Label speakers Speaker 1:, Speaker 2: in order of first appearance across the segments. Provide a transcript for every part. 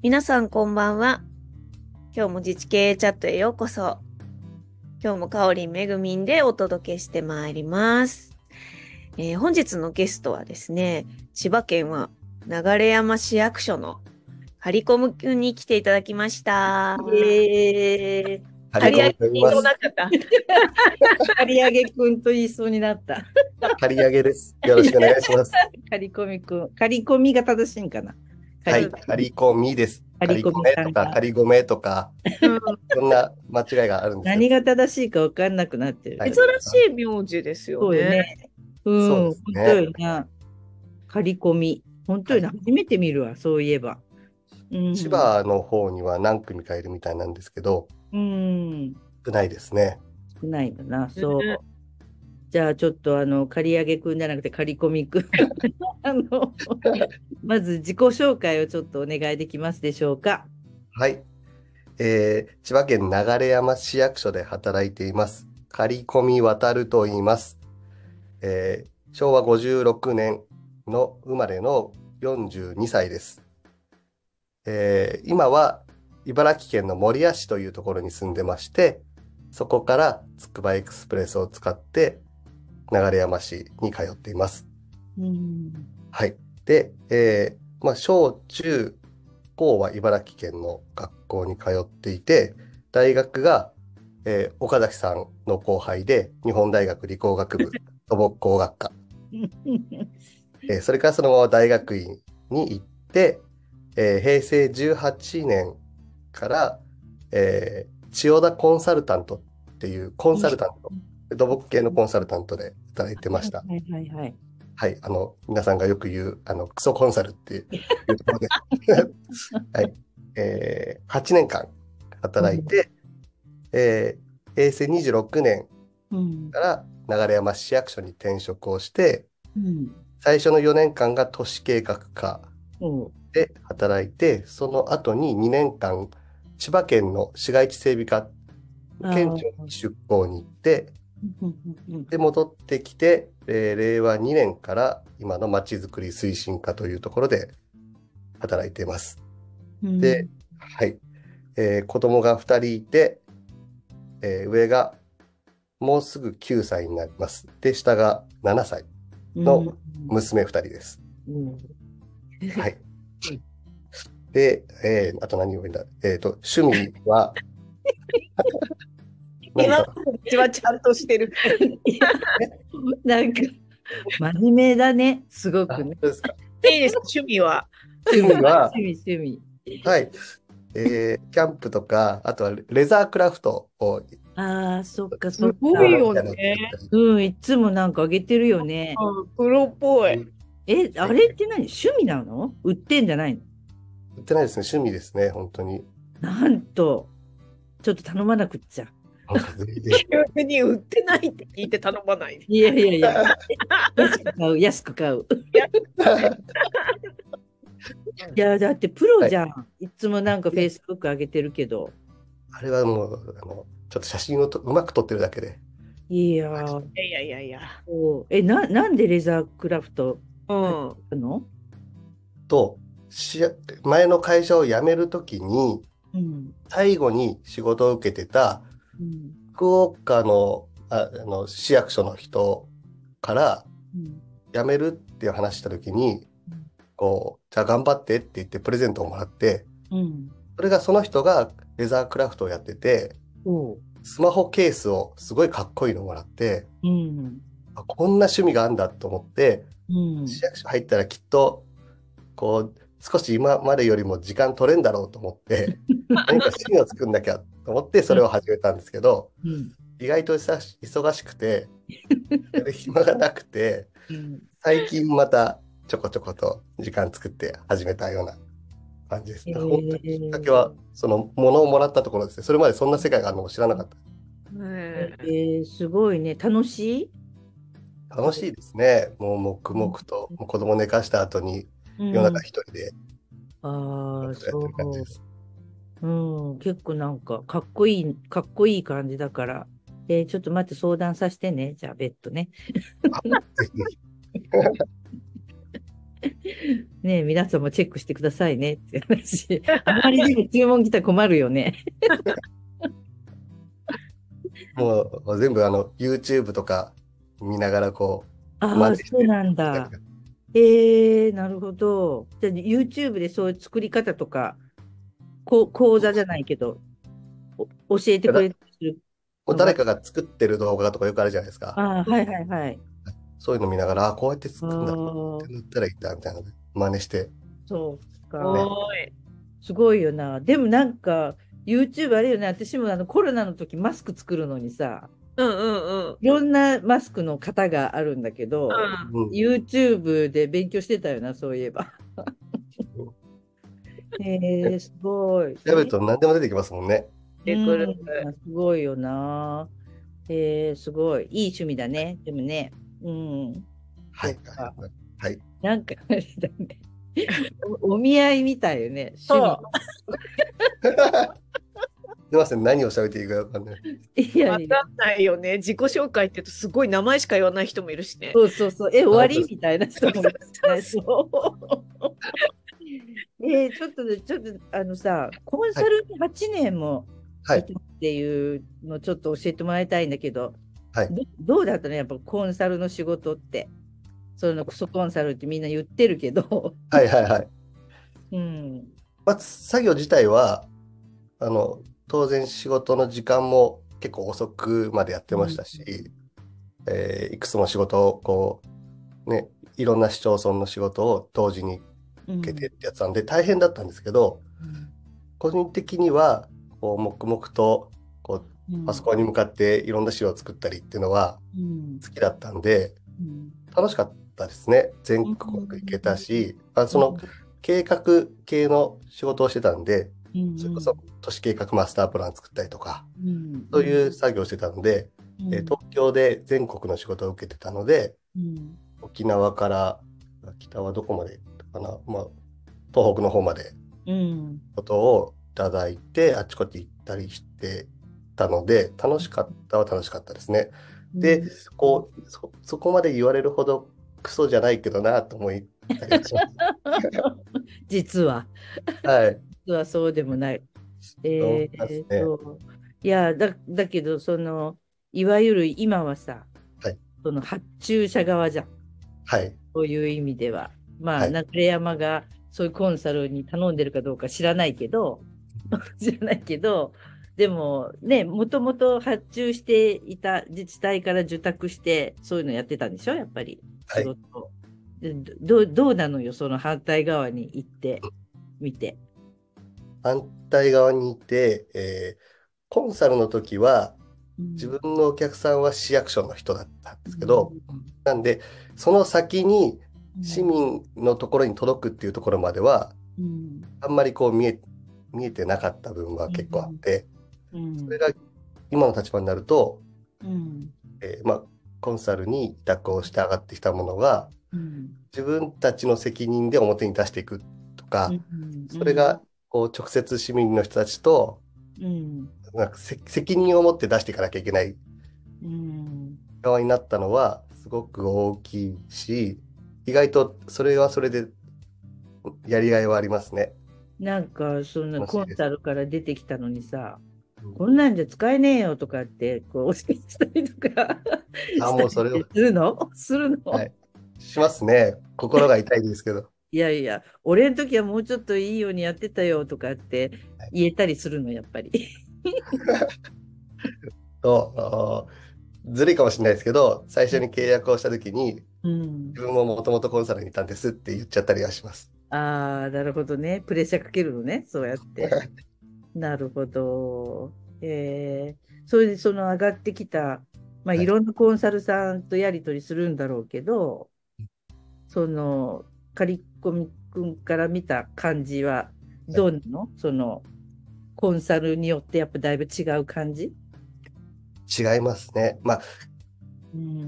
Speaker 1: 皆さんこんばんは。今日も自治経営チャットへようこそ。今日もかおりんめぐみんでお届けしてまいります。えー本日のゲストはですね、千葉県は流山市役所のハリコムくんに来ていただきました。
Speaker 2: えー、
Speaker 1: 張り上げ
Speaker 3: 張り込み
Speaker 1: そうなっちゃった。
Speaker 2: 刈り上げくんと言いそうになった。
Speaker 3: 張り上げです。よろしくお願いします。
Speaker 2: 刈り込みくん。刈り込みが正しいんかな。
Speaker 3: はい、
Speaker 2: 刈
Speaker 3: 張り込みです。
Speaker 2: 張り込み
Speaker 3: とか、張り込めとか、
Speaker 1: うん
Speaker 3: そんな間違いがあるんです
Speaker 2: 何
Speaker 3: よ。
Speaker 2: が正しいか分かんなくなってる。
Speaker 3: はい
Speaker 1: 珍しい名字ですよね。
Speaker 2: そうよね。うん、
Speaker 3: そう
Speaker 2: 本
Speaker 3: ですね
Speaker 2: 当よな。刈り込み。本当よな。初めて見るわ、そういえば。うん、
Speaker 3: 千葉の方には何組かいるみたいなんですけど、
Speaker 2: うん。
Speaker 3: 少ないですね。
Speaker 2: 少ないんだな。そう
Speaker 1: うん。
Speaker 2: じゃあちょっとあの、刈り上げくんじゃなくて刈り込みくん。あの、まず自己紹介をちょっとお願いできますでしょうか。
Speaker 3: はい。えー千葉県流山市役所で働いています。刈込渡ると言います。えー昭和56年の生まれの42歳です。えー今は茨城県の守谷市というところに住んでまして、そこからつくばエクスプレスを使って流山市に通っています。
Speaker 2: うん。
Speaker 3: はい。で、えーまあ、小中高は茨城県の学校に通っていて、大学が、えー岡崎さんの後輩で、日本大学理工学部 土木工学科。えーそれからそのまま大学院に行って、えー平成18年から、えー千代田コンサルタントっていうコンサルタント、土木系のコンサルタントで働いてました。
Speaker 2: はいはいはい。
Speaker 3: はい、あの、皆さんがよく言う、あの、クソコンサルっていうところで、はい、えー、8年間働いて、えー、平成26年
Speaker 2: うん。
Speaker 3: から流山市役所に転職をして、
Speaker 2: うん。
Speaker 3: 最初の4年間が都市計画課で働いて、その後に2年間、千葉県の市街地整備課、県庁に出向に行って、で、戻ってきて、えー令和2年から今のまちづくり推進課というところで働いています。
Speaker 2: うん
Speaker 3: で、はい。えー子供が2人いて、えー上がもうすぐ9歳になります。で、下が7歳の娘2人です。
Speaker 2: うん
Speaker 3: はい。で、えーあと何を言うんだ？えっ、と、趣味は、
Speaker 1: 今
Speaker 3: か、
Speaker 1: 一番ちゃんとしてる。
Speaker 2: なんか、真面目だね、すご
Speaker 3: あ
Speaker 2: くね。
Speaker 3: そうですか。
Speaker 1: いいです、趣味は。
Speaker 3: 趣味は、
Speaker 2: 趣味、趣味。
Speaker 3: はい。えーキャンプとか、あとはレザークラフトを
Speaker 2: ああ、そっか、そっか。
Speaker 1: すごいよね
Speaker 2: うん、いつもなんかあげてるよね。
Speaker 1: プロっぽい。
Speaker 2: え、あれって何？趣味なの？売ってんじゃないの？
Speaker 3: 売ってないですね。趣味ですね。本当に。
Speaker 2: なんと、ちょっと頼まなくっちゃ。
Speaker 1: 急に売ってないって聞いて頼まないで。
Speaker 2: いやいやいや、安く買う、安く買う。いや、だってプロじゃん。い、つもなんかフェイスブック上げてるけど。
Speaker 3: あれはもう、あの、ちょっと写真をとうまく撮ってるだけで。
Speaker 2: いやー
Speaker 1: いやいやいや
Speaker 2: え、な、なんでレザークラフト
Speaker 1: うん。
Speaker 3: と、し前の会社を辞めるときに、
Speaker 2: うん。
Speaker 3: 最後に仕事を受けてた
Speaker 2: うん。
Speaker 3: 福岡のああの市役所の人から
Speaker 2: うん。
Speaker 3: 辞めるっていう話したときに
Speaker 2: うん、
Speaker 3: こう、じゃあ頑張ってって言ってプレゼントをもらって、
Speaker 2: うん。
Speaker 3: それがその人がレザークラフトをやってて。スマホケースをすごいかっこいいのもらって、
Speaker 2: うん。
Speaker 3: あこんな趣味があるんだと思って、
Speaker 2: うん。
Speaker 3: 市役所入ったらきっと、こう、少し今までよりも時間取れんだろうと思って、何か趣味を作んなきゃと思ってそれを始めたんですけど、
Speaker 2: うん。
Speaker 3: 意外と忙しくて、暇がなくて、
Speaker 2: うん。
Speaker 3: 最近またちょこちょこと時間作って始めたような感じです。
Speaker 2: へー
Speaker 3: 本当にきっかけは、その物をもらったところですね。それまでそんな世界があるのも知らなかった。
Speaker 2: えー、すごいね。楽しい？
Speaker 3: 楽しいですね。もう黙々と、もう子供寝かした後に
Speaker 2: うん
Speaker 3: 夜中一人で
Speaker 2: ああ、
Speaker 3: やって
Speaker 2: そ
Speaker 3: る感じです。
Speaker 2: う。うん。結構なんか、かっこいい、かっこいい感じだから。えーちょっと待って、相談させてね。じゃあ、別途ね。
Speaker 3: ぜ ひ
Speaker 2: えね、皆さんもチェックしてくださいねって話。あまりにも注文来たら困るよね。
Speaker 3: もう全部あの YouTube とか見ながらこう、
Speaker 2: ああ、そうなんだ。ええなるほど。じゃあ YouTube でそういう作り方とか、こう講座じゃないけど、お教えてくれてる。
Speaker 3: 誰かが作ってる動画とかよくあるじゃないですか。
Speaker 2: ああ、はいはいはい。
Speaker 3: そういうの見ながら、あ、こうやって作
Speaker 2: あ
Speaker 3: るんだ。
Speaker 2: あ、
Speaker 3: 塗ったらいいんだみたいなので真似して。
Speaker 2: そう
Speaker 1: す
Speaker 2: か。
Speaker 1: ごい。
Speaker 2: すごいよな。でもなんか、YouTube あれよね、私もあのコロナの時マスク作るのにさ、
Speaker 1: うんうんうん。
Speaker 2: いろんなマスクの型があるんだけど、
Speaker 1: うん
Speaker 3: うん
Speaker 2: YouTube で勉強してたよな、そういえば。へえすごい。
Speaker 3: 調べると何でも出てきますもんね。
Speaker 1: 出てくる
Speaker 2: うんすごいよな。えー、すごい。いい趣味だね。でもね。うん。
Speaker 3: はい。はい。
Speaker 2: なんかあれだね。おお見合いみたいよね。
Speaker 1: そう
Speaker 2: 趣
Speaker 3: すみ ません、何を喋っていいかわかんない。
Speaker 2: 味。いや
Speaker 1: わ
Speaker 2: いや
Speaker 1: かんないよね。自己紹介って言うとすごい名前しか言わない人もいるしね。
Speaker 2: そうそうそう。え、終わり？みたいな人もいるねそう。えー、ちょっとね、ちょっとあのさ、コンサルに8年もっていうのちょっと教えてもらいたいんだけど、
Speaker 3: はい
Speaker 2: どどうだったの？やっぱコンサルの仕事って。そのクソコンサルってみんな言ってるけど、
Speaker 3: はいはいはい。
Speaker 2: うん。
Speaker 3: まあ、作業自体は、あの、当然仕事の時間も結構遅くまでやってましたし、えーいくつも仕事をこう、ね、いろんな市町村の仕事を同時にけてってやつなんで大変だったんですけど、個人的には、こう、黙々と、こう、
Speaker 2: うん。
Speaker 3: パソコンに向かっていろんな資料を作ったりっていうのは
Speaker 2: うん。
Speaker 3: 好きだったんで、
Speaker 2: うん。
Speaker 3: 楽しかったですね。全国行けたし、あその計画系の仕事をしてたんで、
Speaker 2: うん。
Speaker 3: それこそ都市計画マスタープラン作ったりとか、
Speaker 2: うん。
Speaker 3: そういう作業をしてたので、
Speaker 2: うん。
Speaker 3: えー東京で全国の仕事を受けてたので、
Speaker 2: うん。
Speaker 3: 沖縄から、北はどこまで行ったかな、まあ、東北の方まで
Speaker 2: うん
Speaker 3: ことをいただいて、あちこち行ったりしてたので、楽しかったは楽しかったですね。で、こう、そ、そこまで言われるほどクソじゃないけどなと思ったりしま
Speaker 2: 実は。
Speaker 3: す。はい。
Speaker 2: 実はそうでもない。えーそういやだ、だけど、その、いわゆる今はさ、
Speaker 3: はい
Speaker 2: その発注者側じゃん。
Speaker 3: はい。
Speaker 2: そういう意味では。まあ、
Speaker 3: はい。
Speaker 2: 流山がそういうコンサルに頼んでるかどうか知らないけど、知らないけど、でもね、もともと発注していた自治体から受託して、そういうのやってたんでしょ、やっぱり。
Speaker 3: はい。
Speaker 2: でどうどうなのよ、その反対側に行って、見て。
Speaker 3: 反対側にいて、えーコンサルの時は、自分のお客さんは市役所の人だったんですけど、なんで、その先に市民のところに届くっていうところまでは、
Speaker 2: うん、
Speaker 3: あんまりこう見え、見えてなかった部分は結構あって、
Speaker 2: うん、
Speaker 3: それが今の立場になると、
Speaker 2: うん、
Speaker 3: えーまあ、コンサルに委託をして上がってきたものが、
Speaker 2: うん、
Speaker 3: 自分たちの責任で表に出していくとか、
Speaker 2: うん。
Speaker 3: それが、こう直接市民の人たちと
Speaker 2: うん、
Speaker 3: なんかせ責任を持って出していかなきゃいけない
Speaker 2: うん、
Speaker 3: 側になったのはすごく大きいし、意外とそれはそれでやりがいはありますね。
Speaker 2: なんか、そんなコンサルから出てきたのにさ、
Speaker 3: うん
Speaker 2: こんなんじゃ使えねえよとかって、こう、教えしたりとか
Speaker 3: あもうそれを
Speaker 2: するの？するの、
Speaker 3: はいしますね。心が痛いですけど。
Speaker 2: いやいや、俺の時はもうちょっといいようにやってたよとかって言えたりするの、やっぱり。
Speaker 3: とずるいかもしれないですけど、最初に契約をした時に、
Speaker 2: うん
Speaker 3: 自。分ももともとコンサルにいたんですって言っちゃったりはします。
Speaker 2: ああ、なるほどね。プレッシャーかけるのね、そうやって。なるほど。えー、それでその上がってきた、まあ、
Speaker 3: はい
Speaker 2: いろんなコンサルさんとやり取りするんだろうけど、その、カリコミ君から見た感じはどうなの、その、コンサルによってやっぱだいぶ違う感じ？
Speaker 3: 違いますね。まあ、
Speaker 2: うん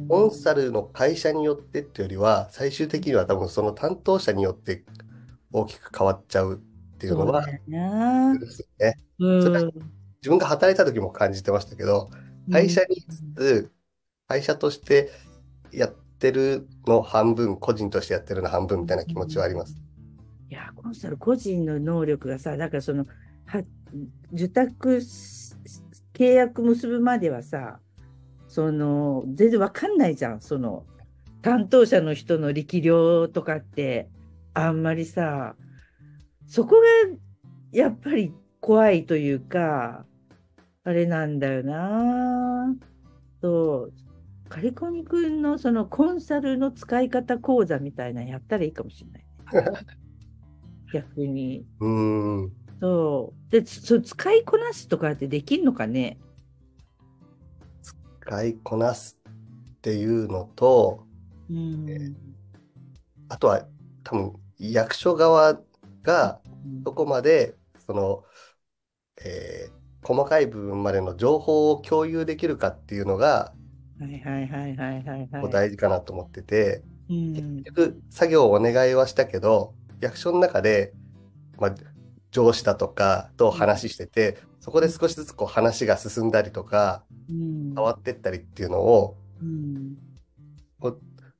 Speaker 3: コンサルの会社によってっていうよりは、最終的には多分その担当者によって大きく変わっちゃうっていうのは。ですよね。
Speaker 2: うん
Speaker 3: それは自分が働いた時も感じてましたけど、会社につつ、会社としてやってるの半分、個人としてやってるの半分みたいな気持ちはあります。
Speaker 2: コンサル個人の能力がさ、だからその、は受託し契約結ぶまではさ、その、全然わかんないじゃん。その、担当者の人の力量とかって、あんまりさ、そこがやっぱり怖いというか、あれなんだよな。そう、カリコミ君のそのコンサルの使い方講座みたいなのやったらいいかもしれない。逆に。
Speaker 3: うーん。
Speaker 2: そう。で、つそう使いこなすとかってできんのかね？
Speaker 3: 使いこなすっていうのと、
Speaker 2: うん。
Speaker 3: あとは多分役所側がどこまでその、えー細かい部分までの情報を共有できるかっていうのが。大事かなと思ってて、
Speaker 2: うん
Speaker 3: 結局作業をお願いはしたけど役所の中で、まあ、上司だとかと話しててそこで少しずつこう話が進んだりとか
Speaker 2: うん。
Speaker 3: 変わってったりっていうのを
Speaker 2: うん。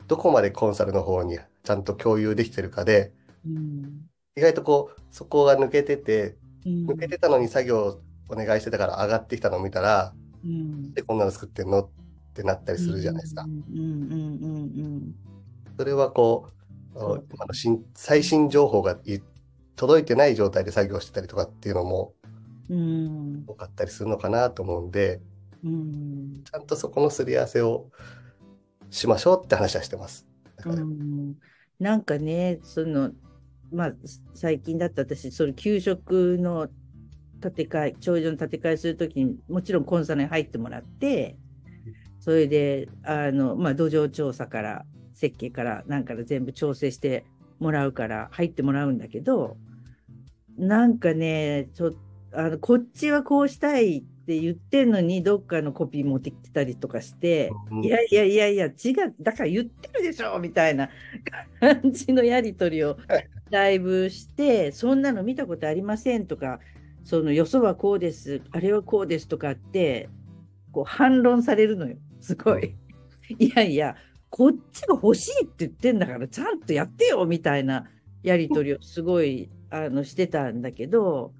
Speaker 3: どこまでコンサルの方にちゃんと共有できてるかで
Speaker 2: うん。
Speaker 3: 意外とこうそこが抜けてて
Speaker 2: うん。
Speaker 3: 抜けてたのに作業お願いしてたから上がってきたのを見たら
Speaker 2: うん。
Speaker 3: でこんなの作ってんのってなったりするじゃないですか。それはこう、あの今の新最新情報がい届いてない状態で作業してたりとかっていうのも
Speaker 2: うん
Speaker 3: 多かったりするのかなと思うんで、
Speaker 2: うん。
Speaker 3: ちゃんとそこのすり合わせをしましょうって話はしてます。
Speaker 2: うん。なんかね、その、まあ、最近だった私、その給食の建て替え、長女の建て替えするときにもちろんコンサルに入ってもらって、それで、あの、まあ、土壌調査から、設計から、なんから全部調整してもらうから、入ってもらうんだけど、なんかね、ちょあの、こっちはこうしたいって言ってんのに、どっかのコピー持ってきてたりとかして、
Speaker 3: うん
Speaker 2: いやいやいやいや、違う、だから言ってるでしょみたいな 感じのやり取りをだい。ぶして、そんなの見たことありませんとか、そのよそはこうです、あれはこうですとかって、こう反論されるのよ、すごい。いやいや、こっちが欲しいって言ってんだから、ちゃんとやってよみたいなやり取りをすごいあのしてたんだけど、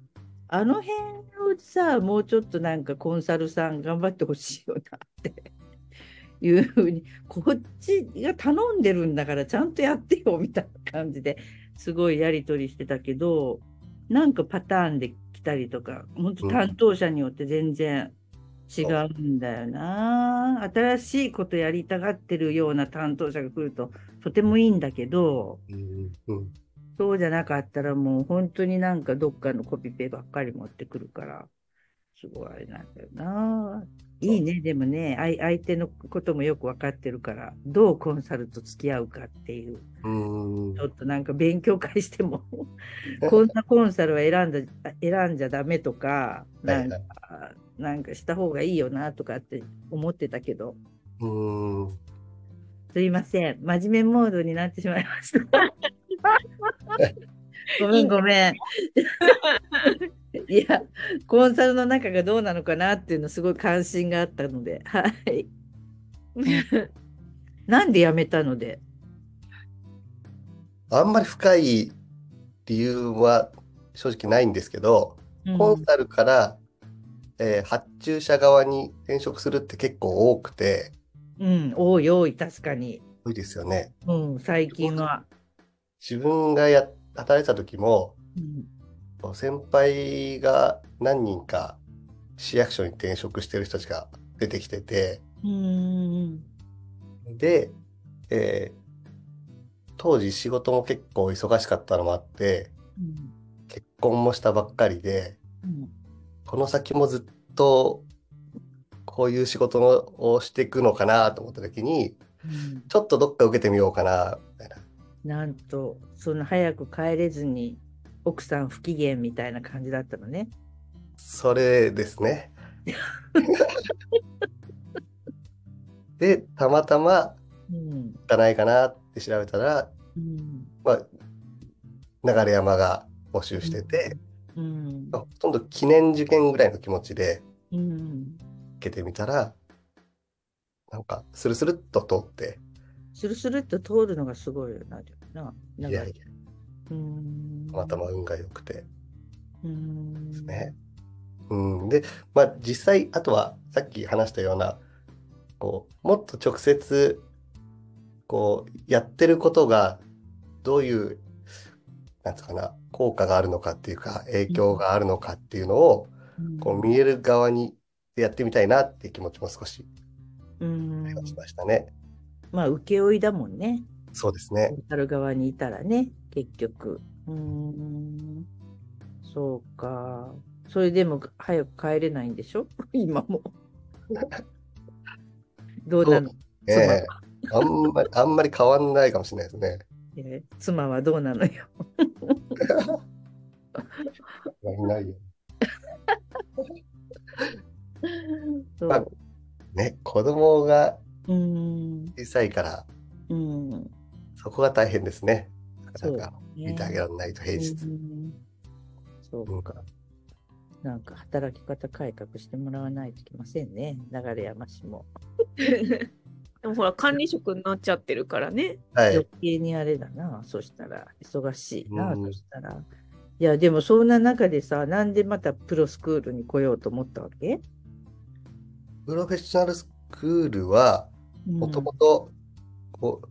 Speaker 2: あの辺をさ、もうちょっとなんかコンサルさん頑張ってほしいよなって いうふうに、こっちが頼んでるんだからちゃんとやってよみたいな感じですごいやり取りしてたけど、なんかパターンで来たりとか、本当担当者によって全然違うんだよな。新しいことやりたがってるような担当者が来るととてもいいんだけど、
Speaker 3: うんうん
Speaker 2: そうじゃなかったらもう本当になんかどっかのコピペばっかり持ってくるから、すごいあれなんだよな。いいね、でもね、相相手のこともよくわかってるから、どうコンサルと付き合うかっていう、
Speaker 3: うん。
Speaker 2: ちょっとなんか勉強会しても、こんなコンサルは選んだ、選んじゃダメとか、なんか、なんかした方がいいよなとかって思ってたけど、
Speaker 3: うん。
Speaker 2: すいません。真面目モードになってしまいました。ごめんごめん。いや、コンサルの中がどうなのかなっていうのすごい関心があったので、はい。なんで辞めたので？
Speaker 3: あんまり深い理由は正直ないんですけど、
Speaker 2: うん
Speaker 3: コンサルから、えー発注者側に転職するって結構多くて、
Speaker 2: うん、多い多い、確かに。
Speaker 3: 多いですよね。
Speaker 2: うん、最近は。
Speaker 3: 自分がや働いてた時も、
Speaker 2: うん、
Speaker 3: 先輩が何人か市役所に転職してる人たちが出てきてて、
Speaker 2: うん、
Speaker 3: で、えー当時仕事も結構忙しかったのもあって、
Speaker 2: うん、
Speaker 3: 結婚もしたばっかりで、
Speaker 2: うん、
Speaker 3: この先もずっとこういう仕事のをしていくのかなと思った時に、
Speaker 2: うん。
Speaker 3: ちょっとどっか受けてみようかな、な。
Speaker 2: なんと、その早く帰れずに、奥さん不機嫌みたいな感じだったのね。
Speaker 3: それですね。で、たまたま
Speaker 2: うん、
Speaker 3: 行かないかなって調べたら、
Speaker 2: うん、
Speaker 3: まあ、流山が募集してて、
Speaker 2: うん、
Speaker 3: ほとんど記念受験ぐらいの気持ちで
Speaker 2: うん。
Speaker 3: 受けてみたら、なんか、スルスルっと通って、
Speaker 2: スルスルっと通るのがすごいよな、でもな。
Speaker 3: いやいや、
Speaker 2: うーん。
Speaker 3: たまたま運が良くて。
Speaker 2: うん。
Speaker 3: ですね。うん、で、まあ実際、あとはさっき話したような、こう、もっと直接、こう、やってることがどういう、なんつうかな、効果があるのかっていうか、影響があるのかっていうのを、こう見える側にやってみたいなっていう気持ちも少し
Speaker 2: うん。
Speaker 3: ありましましたね。
Speaker 2: まあ請負いだもんね。
Speaker 3: そうですね。
Speaker 2: ある側にいたらね、結局。うーん。そうか。それでも早く帰れないんでしょ？今も。どう？なの？
Speaker 3: ええあんまり、あんまり変わんないかもしれないですね。
Speaker 2: えー妻はどうなのよ。
Speaker 3: いないよ。
Speaker 2: そう。
Speaker 3: まあね、子供が。小さいから、
Speaker 2: うん。
Speaker 3: そこが大変ですね。なか
Speaker 2: そう
Speaker 3: なか
Speaker 2: ね
Speaker 3: 見てあげられないと平日。
Speaker 2: うんそうか。なんか働き方改革してもらわないといけませんね。流山市も。
Speaker 1: でもほら、管理職になっちゃってるからね。
Speaker 3: はい
Speaker 2: 余。計にあれだな。そしたら、忙しいな。
Speaker 3: うん
Speaker 2: そしたら。いや、でもそんな中でさ、なんでまたプロスクールに来ようと思ったわけ？
Speaker 3: プロフェッショナルスクールは、もとも
Speaker 2: と。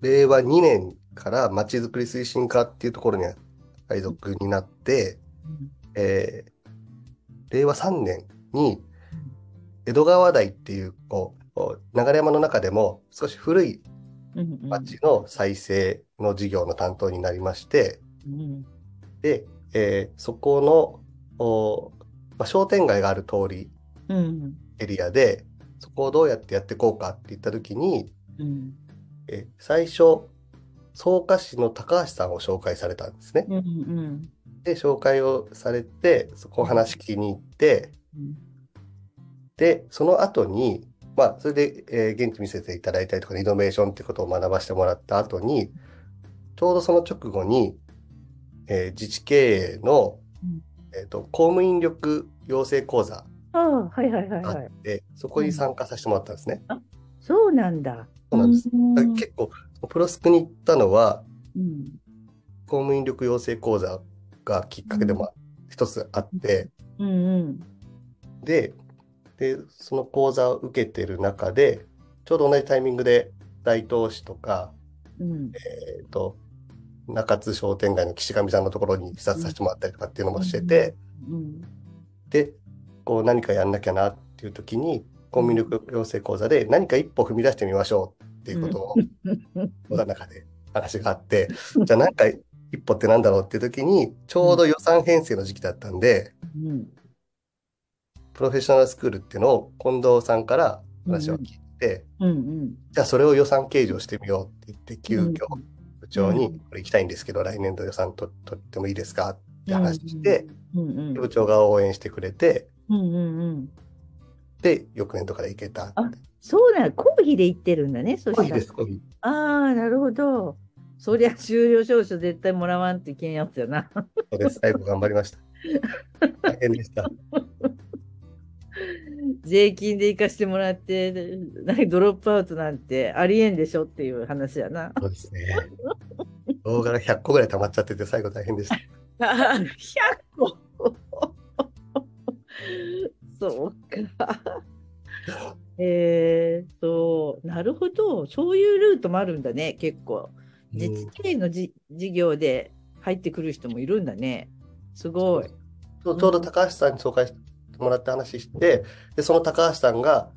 Speaker 3: 令和2年からまちづくり推進課っていうところに配属になって、えー令和3年に江戸川台っていうこう流山の中でも少し古い町の再生の事業の担当になりまして、
Speaker 2: うん。
Speaker 3: で、えーそこの、おまあ、商店街がある通り
Speaker 2: うん。
Speaker 3: エリアでそこをどうやってやっていこうかって言った時に、
Speaker 2: うん。
Speaker 3: えー最初草加市の高橋さんを紹介されたんですね。
Speaker 2: うんうん。
Speaker 3: で紹介をされてそこを話聞きに行って
Speaker 2: うん。
Speaker 3: でその後にまあそれで、えー現地見せていただいたりとかリノベーションってことを学ばせてもらった後にちょうどその直後に、えー自治経営の、
Speaker 2: うん。
Speaker 3: えーと公務員力養成講座
Speaker 2: ああ、はいはいはいはい。
Speaker 3: って、そこに参加させてもらったんですね。
Speaker 2: そうなんだ。
Speaker 3: そうなんです。結構プロスクに行ったのは
Speaker 2: うん。
Speaker 3: 公務員力養成講座がきっかけでも一つあって、
Speaker 2: うん。うん
Speaker 3: ででその講座を受けてる中でちょうど同じタイミングで大東市とか、
Speaker 2: うん。
Speaker 3: えー、と中津商店街の岸上さんのところに視察させてもらったりとかっていうのもしてて、
Speaker 2: うん。
Speaker 3: でこう何かやんなきゃなっていう時に公務員力養成講座で何か一歩踏み出してみましょうっていうことを講座の中で話があって、じゃあ何か一歩ってなんだろうっていう時にちょうど予算編成の時期だったんで、
Speaker 2: うん。
Speaker 3: プロフェッショナルスクールっていうのを近藤さんから話を聞いて、
Speaker 2: うんうん。
Speaker 3: じゃあそれを予算計上してみようって言って急遽
Speaker 2: うん。
Speaker 3: 部長に
Speaker 2: うん。
Speaker 3: これ行きたいんですけど来年度予算と取ってもいいですかって話して、部長が応援してくれて
Speaker 2: うんうんうん。
Speaker 3: で翌年度から行けた
Speaker 2: あそうなん公費で行ってるんだね、そしたら。ああ、なるほど。そりゃ終了証書絶対もらわんといけんやつやな。
Speaker 3: そうです。最後頑張りました。大変でした。
Speaker 2: 税金で行かしてもらって、なドロップアウトなんてありえんでしょっていう話やな。
Speaker 3: そうですね。動画が100個ぐらい溜まっちゃってて最後大変でした。
Speaker 2: 100個そうか。えー、そう、なるほど。そういうルートもあるんだね、結構。自治経営のじ事業で入ってくる人もいるんだね。すごい。
Speaker 3: ちょうど高橋さんに紹介してもらって話してでその高橋さんが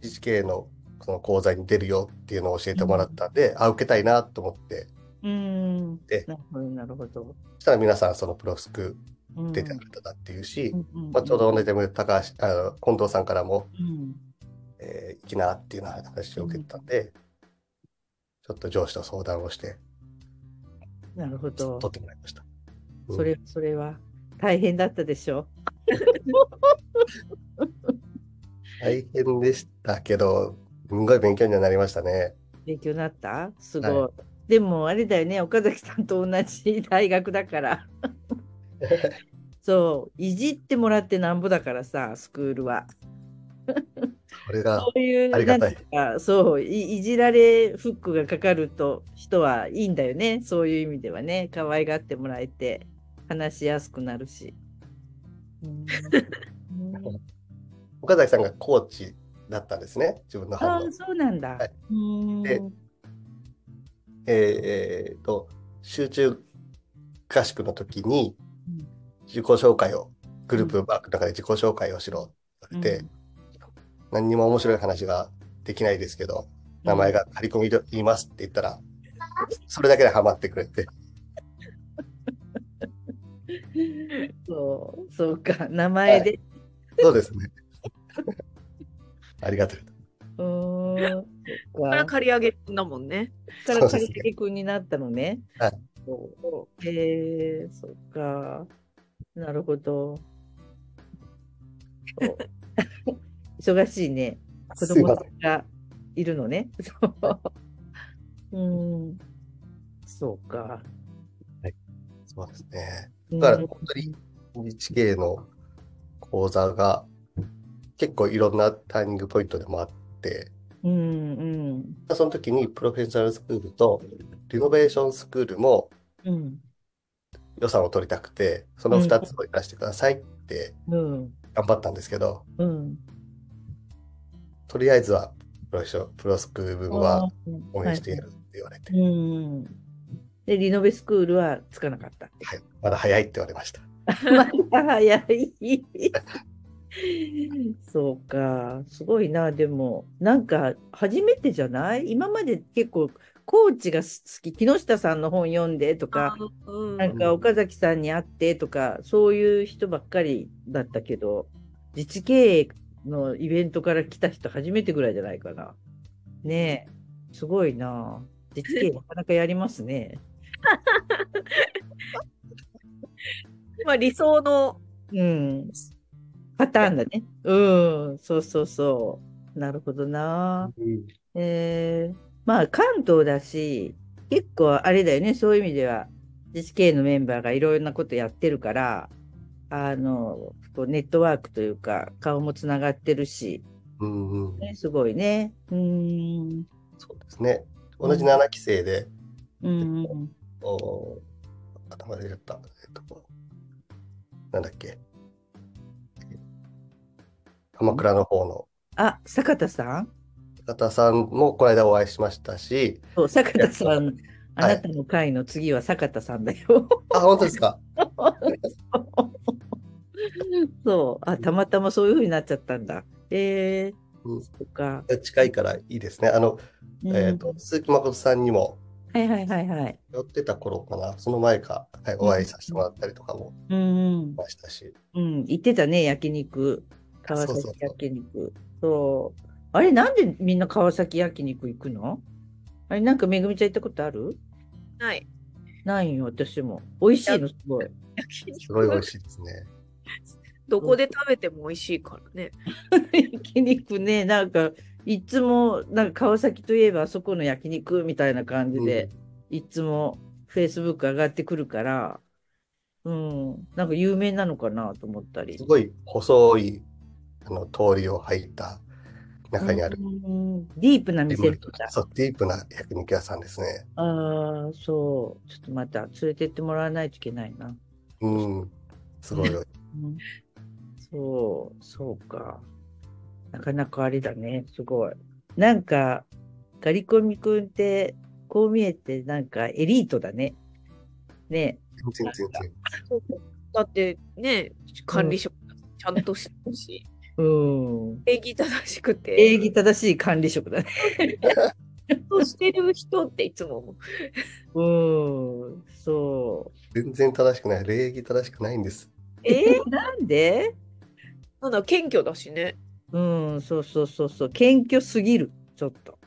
Speaker 3: 自治経営のその講座に出るよっていうのを教えてもらったんで、あ受けたいなと思って
Speaker 2: うーん。
Speaker 3: で
Speaker 2: なるほど、なるほど。
Speaker 3: そしたら皆さんそのプロスク
Speaker 2: うん
Speaker 3: 出てくれたっていうし、
Speaker 2: うんうん
Speaker 3: まあ、ちょうど同じで高橋あの近藤さんからも、
Speaker 2: うん
Speaker 3: えー行きなっていうような話を受けたんで、ちょっと上司と相談をして
Speaker 2: なるほど
Speaker 3: 取。ってもらいました。うん
Speaker 2: それ、それは大変だったでしょ
Speaker 3: 大変でしたけどすんごい勉強にはなりましたね。
Speaker 2: 勉強になった？すごい。
Speaker 3: は
Speaker 2: でもあれだよね、岡崎さんと同じ大学だから。そう、いじってもらってなんぼだからさ、スクールは。
Speaker 3: これが
Speaker 2: そういう、
Speaker 3: ありがたい
Speaker 2: そうい、いじられフックがかかると人はいいんだよね、そういう意味ではね、可愛がってもらえて。話しやすくなるし。うん
Speaker 3: 岡崎さんがコーチだったんですね、自分の
Speaker 2: あ
Speaker 3: 班の
Speaker 2: あ、。そうなんだ。
Speaker 3: はい
Speaker 2: うん
Speaker 3: でえーと、集中合宿の時に
Speaker 2: うん
Speaker 3: 自己紹介を、グループワークの中で自己紹介をしろって言われて、何にも面白い話ができないですけど、名前が張り込みで言いますって言ったら、それだけでハマってくれて、
Speaker 2: そう、そうか、名前で。
Speaker 3: そうですね。ありがとう。
Speaker 2: うーん、そ
Speaker 1: ここから。借り上げんだもんね。
Speaker 2: そっから借りてくんになったのね。
Speaker 3: はい
Speaker 2: そう。へえそっか。なるほど。忙しいね。子供。がいるのね。そう。うん。そうか。
Speaker 3: そうですね。
Speaker 2: うん
Speaker 3: だから本当に日系の講座が結構いろんなターニングポイントでもあって、
Speaker 2: うんうん
Speaker 3: その時にプロフェッショナルスクールとリノベーションスクールも
Speaker 2: うん
Speaker 3: 予算を取りたくて、その2つをやらせてくださいって
Speaker 2: うん
Speaker 3: 頑張ったんですけど、
Speaker 2: うん。
Speaker 3: とりあえずはプロプロスクール分は
Speaker 2: うん
Speaker 3: 応援してやるって言われて、
Speaker 2: うん。で、リノベスクールはつかなかった。
Speaker 3: はい、まだ早いって言われました。
Speaker 2: まだ早い。そうか、すごいな、でも、なんか初めてじゃない？今まで結構、コーチが好き、木下さんの本読んでとか、
Speaker 1: うん
Speaker 2: なんか岡崎さんに会ってとか、そういう人ばっかりだったけど、自治経営のイベントから来た人初めてぐらいじゃないかな。ねえ、すごいな。自治経営なかなかやりますね。
Speaker 1: まあ理想の
Speaker 2: うん。パターンだね。うん。そうそうそう。なるほどな。
Speaker 3: うん
Speaker 2: えー、まあ関東だし、結構あれだよね。そういう意味では、自治系のメンバーがいろいろなことやってるから、あの、こうネットワークというか、顔もつながってるし、
Speaker 3: うんうん
Speaker 2: ね、すごいね。うん。
Speaker 3: そうですね。同じ7期生で、
Speaker 2: うん。
Speaker 3: お頭でやった。えっと、なんだっけ。鎌倉の方の
Speaker 2: あ、坂田さん？
Speaker 3: 方さんもこの間お会いしましたし、
Speaker 2: そう、坂田さん。あ
Speaker 3: はい
Speaker 2: なたの会の次は坂田さんだよ。
Speaker 3: あ、本当ですか？
Speaker 2: そう、あ、たまたまそういう風になっちゃったんだ。えー、
Speaker 3: うん
Speaker 2: そっか。
Speaker 3: 近いからいいですね。あの、
Speaker 2: うん
Speaker 3: えっと、鈴木誠さんにも
Speaker 2: はいはいはいはい。
Speaker 3: 寄ってた頃かな、その前か、はい、お会いさせてもらったりとかも
Speaker 2: うんうん
Speaker 3: し。ましたし、
Speaker 2: うん、言ってたね、焼肉。川崎焼肉。そう。あれ、なんでみんな川崎焼肉行くの？あれ、なんかめぐみちゃん行ったことある？
Speaker 1: ない。
Speaker 2: ないよ、私も。美味しいの、すごい。
Speaker 3: すごい美味しいですね。
Speaker 1: どこで食べても美味しいからね。
Speaker 2: 焼肉ね、なんか、いつも、なんか川崎といえばあそこの焼肉みたいな感じで、いつもフェイスブック上がってくるから、うん、なんか有名なのかなと思ったり
Speaker 3: す。ごい細いあの通りを入った中にある、
Speaker 2: うんディープな店だった。
Speaker 3: そう、ディープな焼肉屋さんですね。
Speaker 2: ああ、そう。ちょっとまた連れてってもらわないといけないな。
Speaker 3: うん、すごい。
Speaker 2: うんそう、そうか。なかなかあれだね、すごい。なんか、ガリコミ君って、こう見えて、なんかエリートだね。ね
Speaker 3: 全然全然。
Speaker 1: だってね、管理職ちゃんとしてるし、
Speaker 2: うん。
Speaker 1: 礼儀正しくて、
Speaker 2: 礼儀正しい管理職だね。
Speaker 1: ちゃんとしてる人っていつも思う。
Speaker 2: うん、そ
Speaker 3: 全然正しくない。礼儀正しくないんです。
Speaker 1: え？
Speaker 2: う。なんで？
Speaker 1: なんだ、謙虚だしね。
Speaker 2: うん、そうそうそうそう。謙虚すぎる、ちょっと。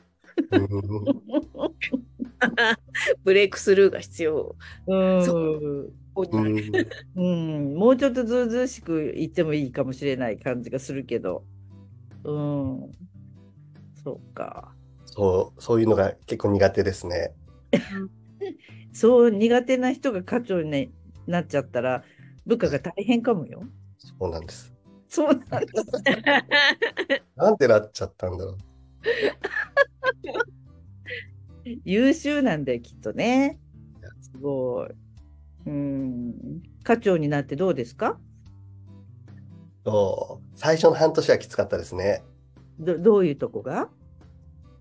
Speaker 3: うん
Speaker 1: ブレイクスルーが必要。
Speaker 2: うん。
Speaker 3: うん
Speaker 2: うん、もうちょっとずうずうしく言ってもいいかもしれない感じがするけど。うん。そうか。
Speaker 3: そう、そういうのが結構苦手ですね。
Speaker 2: そう苦手な人が課長になっちゃったら部下が大変かもよ。
Speaker 3: そうなんです。
Speaker 2: そうなんだ。
Speaker 3: なんでなっちゃったんだろう。
Speaker 2: 優秀なんだよ、きっとね。すごい。うん。課長になってどうですか？
Speaker 3: 最初の半年はきつかったですね。
Speaker 2: どどういうとこが？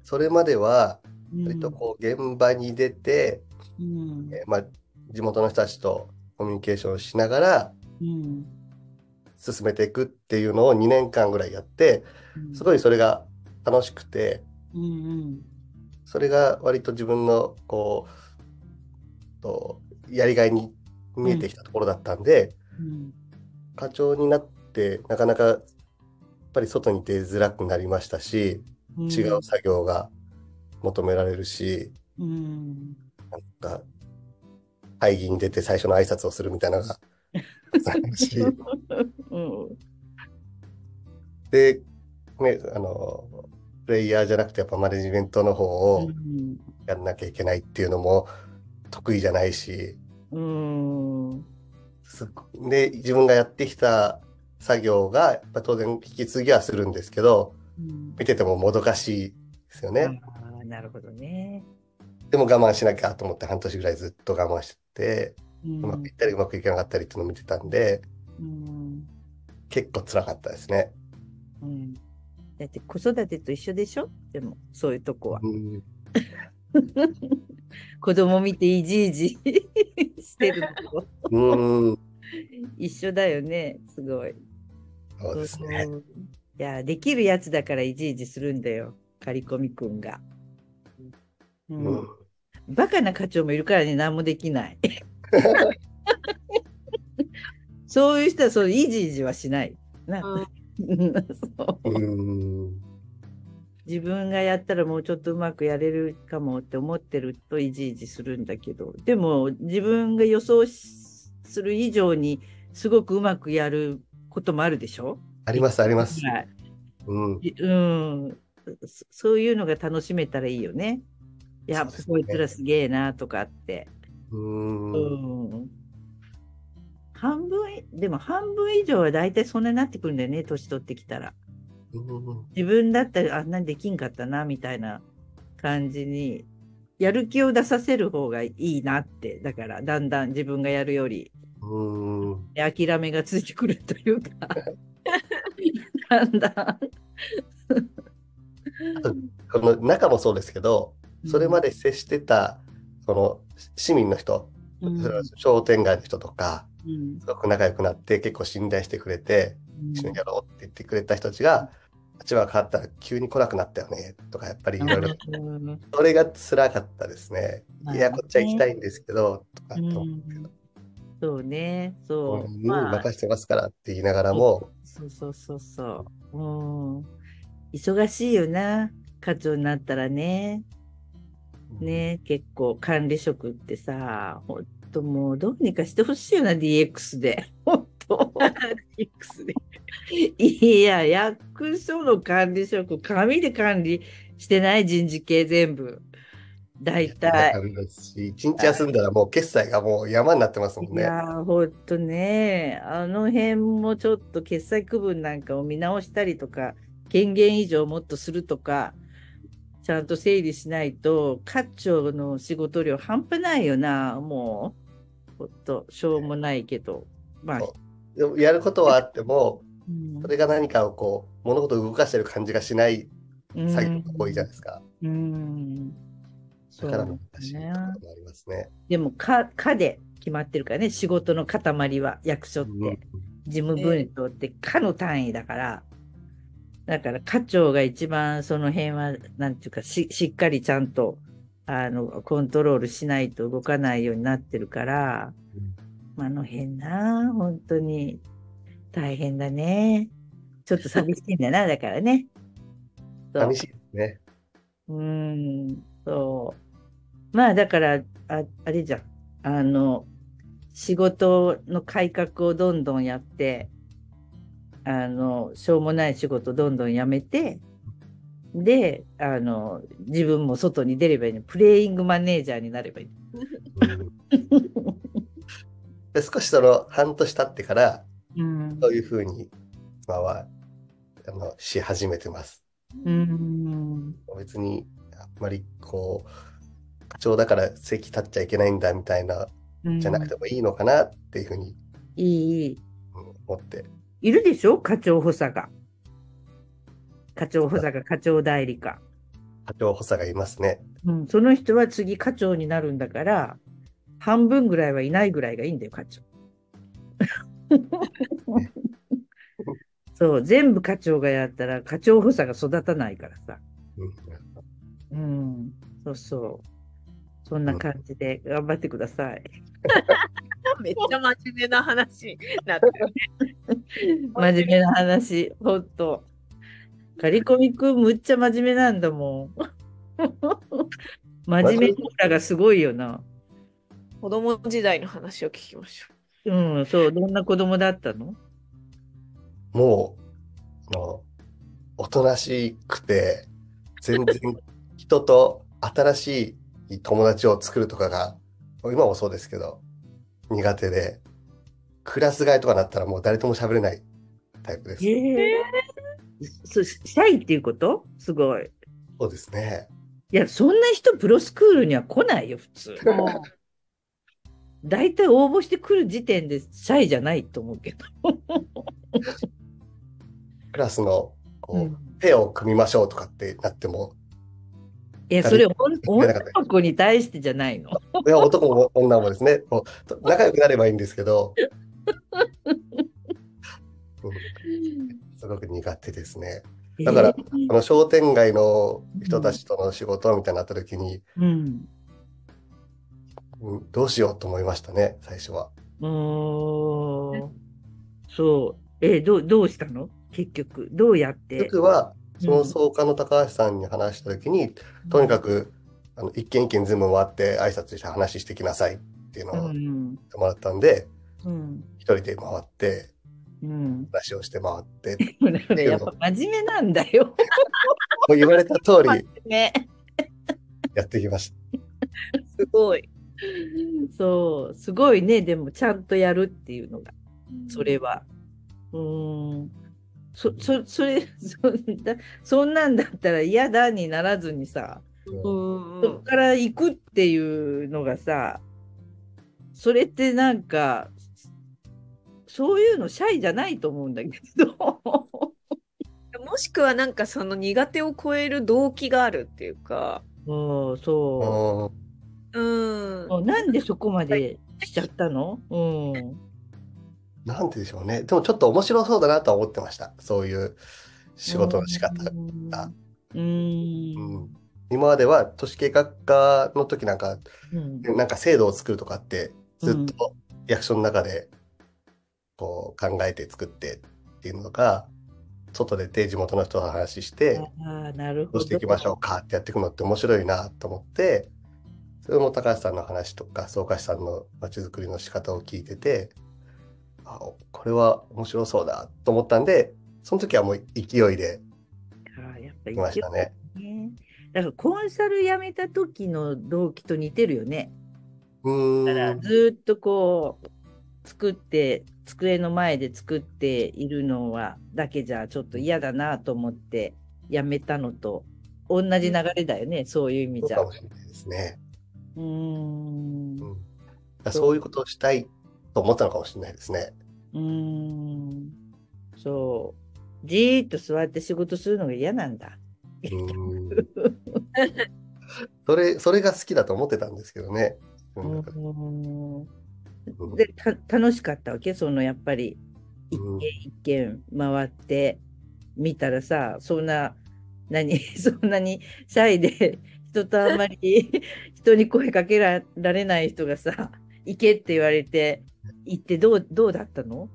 Speaker 3: それまでは、
Speaker 2: うん。
Speaker 3: 割とこう現場に出て、
Speaker 2: うん。
Speaker 3: えーまあ、地元の人たちとコミュニケーションをしながら
Speaker 2: うん。
Speaker 3: 進めていくっていうのを2年間ぐらいやって、すごいそれが楽しくて、
Speaker 2: うんうん。
Speaker 3: それが割と自分のこう、とやりがいに見えてきたところだったんで、
Speaker 2: うん。
Speaker 3: 課長になってなかなかやっぱり外に出づらくなりましたし、
Speaker 2: うん。
Speaker 3: 違う作業が求められるし、
Speaker 2: うん。
Speaker 3: なんか会議に出て最初の挨拶をするみたいなのがあるし、
Speaker 2: うん。
Speaker 3: で、ね、あの、プレイヤーじゃなくてやっぱマネジメントの方を
Speaker 2: うん。
Speaker 3: やんなきゃいけないっていうのも得意じゃないし、
Speaker 2: うん
Speaker 3: で、自分がやってきた作業が、やっぱ当然引き継ぎはするんですけど、
Speaker 2: うん
Speaker 3: 見ててももどかしいですよね。
Speaker 2: ああなるほどね。
Speaker 3: でも我慢しなきゃと思って半年ぐらいずっと我慢してて、
Speaker 2: う
Speaker 3: うまくいったりうまくいかなかったりっていうのを見てたんで、
Speaker 2: うん
Speaker 3: 結構辛かったですね。
Speaker 2: うんだって子育てと一緒でしょ？でもそういうとこは。
Speaker 3: うん、
Speaker 2: 子供見ていじいじしてるの。と
Speaker 3: うん、
Speaker 2: 一緒だよね。すごい。
Speaker 3: そうですね。
Speaker 2: うんいやできるやつだからいじいじするんだよ。刈り込みくんが。う
Speaker 3: うん。ん、
Speaker 2: バカな課長もいるからね。何もできない。そういう人はそういじいじはしない。な。そう。
Speaker 3: うん、
Speaker 2: 自分がやったらもうちょっとうまくやれるかもって思ってるといじいじするんだけどでも自分が予想しする以上にすごくうまくやることもあるでしょ？
Speaker 3: あります、あります。
Speaker 2: はい
Speaker 3: うん、
Speaker 2: うん、そそういうのが楽しめたらいいよね。いや、
Speaker 3: ね
Speaker 2: こいつらすげえなとかって。
Speaker 3: うん、
Speaker 2: うん。半分い、でも半分以上は大体そんなになってくるんだよね、年取ってきたら。
Speaker 3: うん。
Speaker 2: 自分だったらあんなにできんかったな、みたいな感じに、やる気を出させる方がいいなって、だからだんだん自分がやるより
Speaker 3: うん、
Speaker 2: 諦めがついてくるというか、だんだん。
Speaker 3: この中もそうですけど、それま
Speaker 2: で、
Speaker 3: で接してた、その市民の人、
Speaker 2: うん。
Speaker 3: 商店街の人とか、
Speaker 2: うん
Speaker 3: すごく仲良くなって結構信頼してくれて、一緒にやろうって言ってくれた人たちが、立場が変わったら急に来なくなったよね、とか、やっぱりいろいろ、
Speaker 2: うん
Speaker 3: それが辛かったですね。いや、こっちは行きたいんですけど、とか、と
Speaker 2: うん。そうね、そう。
Speaker 3: うん。
Speaker 2: まあ、
Speaker 3: 任せてますからって言いながらも、
Speaker 2: そうそうそうそう。うん。忙しいよな、課長になったらね。ね、結構管理職ってさ、ほんともうどうにかしてほしいよな、DX で。ほんと。DX で。いや、役所の管理職、紙で管理してない人事系全部。大体。
Speaker 3: 一日休んだらもう決済がもう山になってますもんね。
Speaker 2: いやー、ほんとね、あの辺もちょっと決済区分なんかを見直したりとか、権限以上もっとするとか、ちゃんと整理しないと、課長の仕事量半端ないよな、もう。ほんと、しょうもないけど。まあ、
Speaker 3: でもやることはあっても、
Speaker 2: うん
Speaker 3: それが何かをこう、物事を動かしてる感じがしない作業が多いじゃないですか。
Speaker 2: うん。
Speaker 3: だから難しいとこ
Speaker 2: ね
Speaker 3: ろもありますね。
Speaker 2: でも、か、かで決まってるからね、仕事の塊は、役所って。
Speaker 3: うん
Speaker 2: 事務文書って課の単位だから、だから課長が一番その辺は、なんていうかし、しっかりちゃんと、あの、コントロールしないと動かないようになってるから、まああの辺な、本当に大変だね。ちょっと寂しいんだな、だからね。
Speaker 3: 寂しいですね。
Speaker 2: うーん、そう。まあだから、ああれじゃん。あの、仕事の改革をどんどんやって、あの、しょうもない仕事どんどんやめて、で、あの、自分も外に出ればいいの。プレイングマネージャーになればいい。
Speaker 3: うんで少しその半年経ってから、
Speaker 2: うん。
Speaker 3: そういうふうに今はあのし始めてます。
Speaker 2: うん。
Speaker 3: 別にあんまりこう、課長だから席立っちゃいけないんだみたいなじゃなくてもいいのかなっていうふうに
Speaker 2: いい、
Speaker 3: 思って。
Speaker 2: いるでしょ？課長補佐が。課長補佐が課長代理か。
Speaker 3: 課長補佐がいますね。
Speaker 2: うん、その人は次課長になるんだから、半分ぐらいはいないぐらいがいいんだよ、課長。そう、全部課長がやったら課長補佐が育たないからさ。
Speaker 3: うん
Speaker 2: うん、そうそう。そんな感じで頑張ってください。
Speaker 1: めっちゃ真面目な話に なってる。
Speaker 2: 真面目な話、ほんと。カリコミくんむっちゃ真面目なんだもん。真面目さがすごいよな。
Speaker 1: 子供時代の話を聞きましょ
Speaker 2: うん、そう、どんな子供だったの？
Speaker 3: もう、あの、おとなしくて、全然人と新しい友達を作るとかが、今もそうですけど、苦手で、クラス替えとかなったらもう誰とも喋れないタイプです。
Speaker 2: ええそシャイっていうこと？すごい。
Speaker 3: そうですね。
Speaker 2: いや、そんな人プロスクールには来ないよ、普通。
Speaker 1: う。
Speaker 2: 大体応募してくる時点でシャイじゃないと思うけど。
Speaker 3: クラスのこう、
Speaker 2: うん
Speaker 3: ペアを組みましょうとかってなっても、
Speaker 2: いや、それ女の子に対してじゃないの。
Speaker 3: いや男も女もですね、こうと 仲良くなればいいんですけど、うんすごく苦手ですね。だから
Speaker 2: え
Speaker 3: この商店街の人たちとの仕事みたいになった時に、
Speaker 2: ーうん。
Speaker 3: うんどうしようと思いましたね、最初は。
Speaker 2: そう。え、どう、どうしたの？結局。どうやって？
Speaker 3: 僕は、その
Speaker 2: うん
Speaker 3: 創価の高橋さんに話した時に、とにかく、あの、一軒一軒全部回って挨拶して話してきなさいっていうのを
Speaker 2: う
Speaker 3: 言っ
Speaker 2: ん。
Speaker 3: てもらったんで、
Speaker 2: うん。
Speaker 3: 一人で回って、
Speaker 2: うん。
Speaker 3: 話をして回って、
Speaker 2: これやっぱ真面目なんだよ。
Speaker 3: もう言われた通り
Speaker 2: ね。
Speaker 3: やってきました。
Speaker 1: すごい。
Speaker 2: そう。すごいね。でも、ちゃんとやるっていうのが。それは。うーん。そ、そ、それ、そんな、そんなんだったら嫌だにならずにさ、
Speaker 1: うん
Speaker 2: そこから行くっていうのがさ、それってなんか、そういうのシャイじゃないと思うんだけど。
Speaker 1: もしくはなんかその苦手を超える動機があるっていうか、
Speaker 2: うん、そ
Speaker 3: う。ん
Speaker 1: うん。
Speaker 2: なんでそこまでしちゃったの？うん。
Speaker 3: なんてでしょうね。でもちょっと面白そうだなとは思ってました。そういう仕事の仕方。が。
Speaker 2: うん。
Speaker 3: う
Speaker 2: うん。
Speaker 3: ん今までは都市計画課の時なんか、
Speaker 2: うん。
Speaker 3: なんか制度を作るとかって、ずっと役所の中でこう考えて作ってっていうのが、外出て地元の人と話して、
Speaker 2: ああ、なるほど。
Speaker 3: どうしていきましょうかってやっていくのって面白いなと思って、それも高橋さんの話とか、総河さんの街づくりの仕方を聞いてて、あ、これは面白そうだと思ったんで、その時はもう勢いで
Speaker 2: ああやっぱり
Speaker 3: 行きましたね。
Speaker 2: ね。だからコンサル辞めた時の動機と似てるよね。
Speaker 3: う
Speaker 2: だから。ずっとこう作って机の前で作っているのはだけじゃちょっと嫌だなと思って辞めたのと同じ流れだよね、そういう意味じゃ
Speaker 3: そうか。もしれないですね。
Speaker 2: うーん
Speaker 3: うん。そういうことをしたいと思ったのかもしれないですね。
Speaker 2: うーんそうじーっと座って仕事するのが嫌なんだ。
Speaker 3: うーん。それ、それが好きだと思ってたんですけどね。
Speaker 2: でた楽しかったわけ？そのやっぱり一
Speaker 3: うん
Speaker 2: 軒一軒回って見たらさそんな何 そんなにシャイで人とあんまり人に声かけられない人がさ行けって言われて行ってどうどうだったの？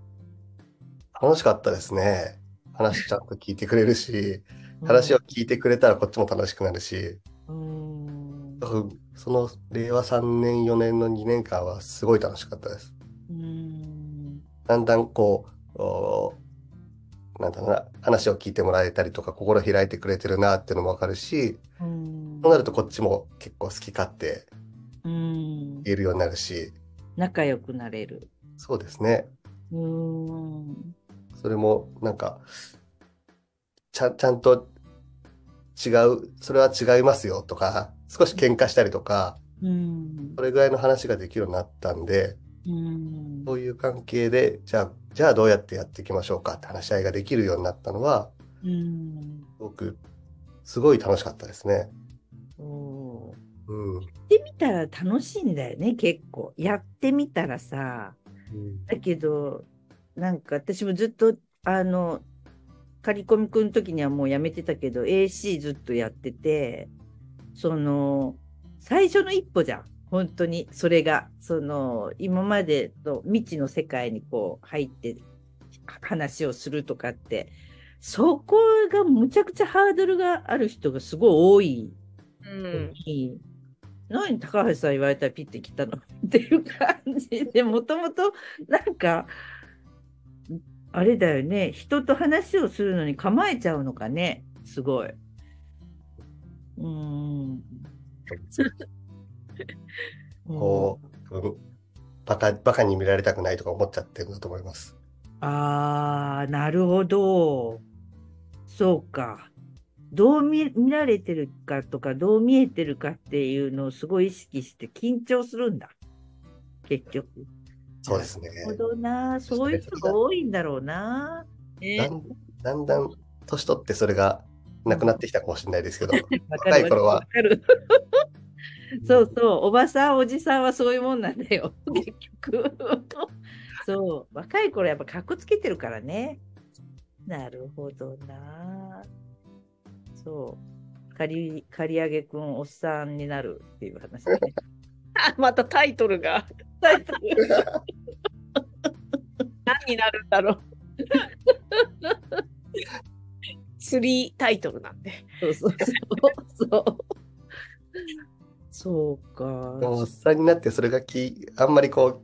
Speaker 3: 楽しかったですね。話ちゃんと聞いてくれるし、話を聞いてくれたらこっちも楽しくなるし、
Speaker 2: うーん。
Speaker 3: だからその令和3年、4年の2年間はすごい楽しかったです。
Speaker 2: うーん。
Speaker 3: だんだんこう、おなんだろうな、話を聞いてもらえたりとか、心開いてくれてるなっていうのもわかるし、そうなるとこっちも結構好き勝手言えるようになるし、
Speaker 2: 仲良くなれる
Speaker 3: そうですね。
Speaker 2: うーん
Speaker 3: それもなんか、ちゃん、ちゃんと違う、それは違いますよとか、少し喧嘩したりとか、
Speaker 2: うん
Speaker 3: そ。れぐらいの話ができるようになったんで、
Speaker 2: うん。
Speaker 3: そういう関係で、じゃあ、じゃあどうやってやっていきましょうかって話し合いができるようになったのは、
Speaker 2: うん。
Speaker 3: 僕、すごい楽しかったですね。
Speaker 2: う
Speaker 3: ん。
Speaker 2: やってみたら楽しいんだよね、結構。やってみたらさ。だけど、なんか私もずっと、あの、刈り込みくんの時にはもうやめてたけど、AC ずっとやってて、その、最初の一歩じゃん。本当に、それが、その、今までの未知の世界にこう入って話をするとかって、そこがむちゃくちゃハードルがある人がすごい多い
Speaker 1: うん。
Speaker 2: に、何高橋さん言われたらピッて来たの？っていう感じで、もともとなんか、あれだよね、人と話をするのに構えちゃうのかね、すごい。うーん。
Speaker 3: こう、うんバカ、バカに見られたくないとか思っちゃってるんだと思います。
Speaker 2: ああ、なるほど。そうか。どう見見られてるかとか、どう見えてるかっていうのをすごい意識して緊張するんだ。結局。
Speaker 3: そうですね。
Speaker 2: なるほどな。そういう人が多いんだろうな。
Speaker 3: だ
Speaker 1: ね、
Speaker 3: んだんだん年取ってそれがなくなってきたかもしれないですけど、若い頃は。
Speaker 2: そうそう、おばさん、おじさんはそういうもんなんだよ、結局。そう、若い頃やっぱかっこつけてるからね。なるほどな。そう。借り、借り上げくん、おっさんになるっていう話だね。
Speaker 1: あ またタイトルが 何になるんだろう。スリータイトルなんで。
Speaker 2: そうそうそう。そう。そうか。
Speaker 3: おっさんになってそれがき、あんまりこう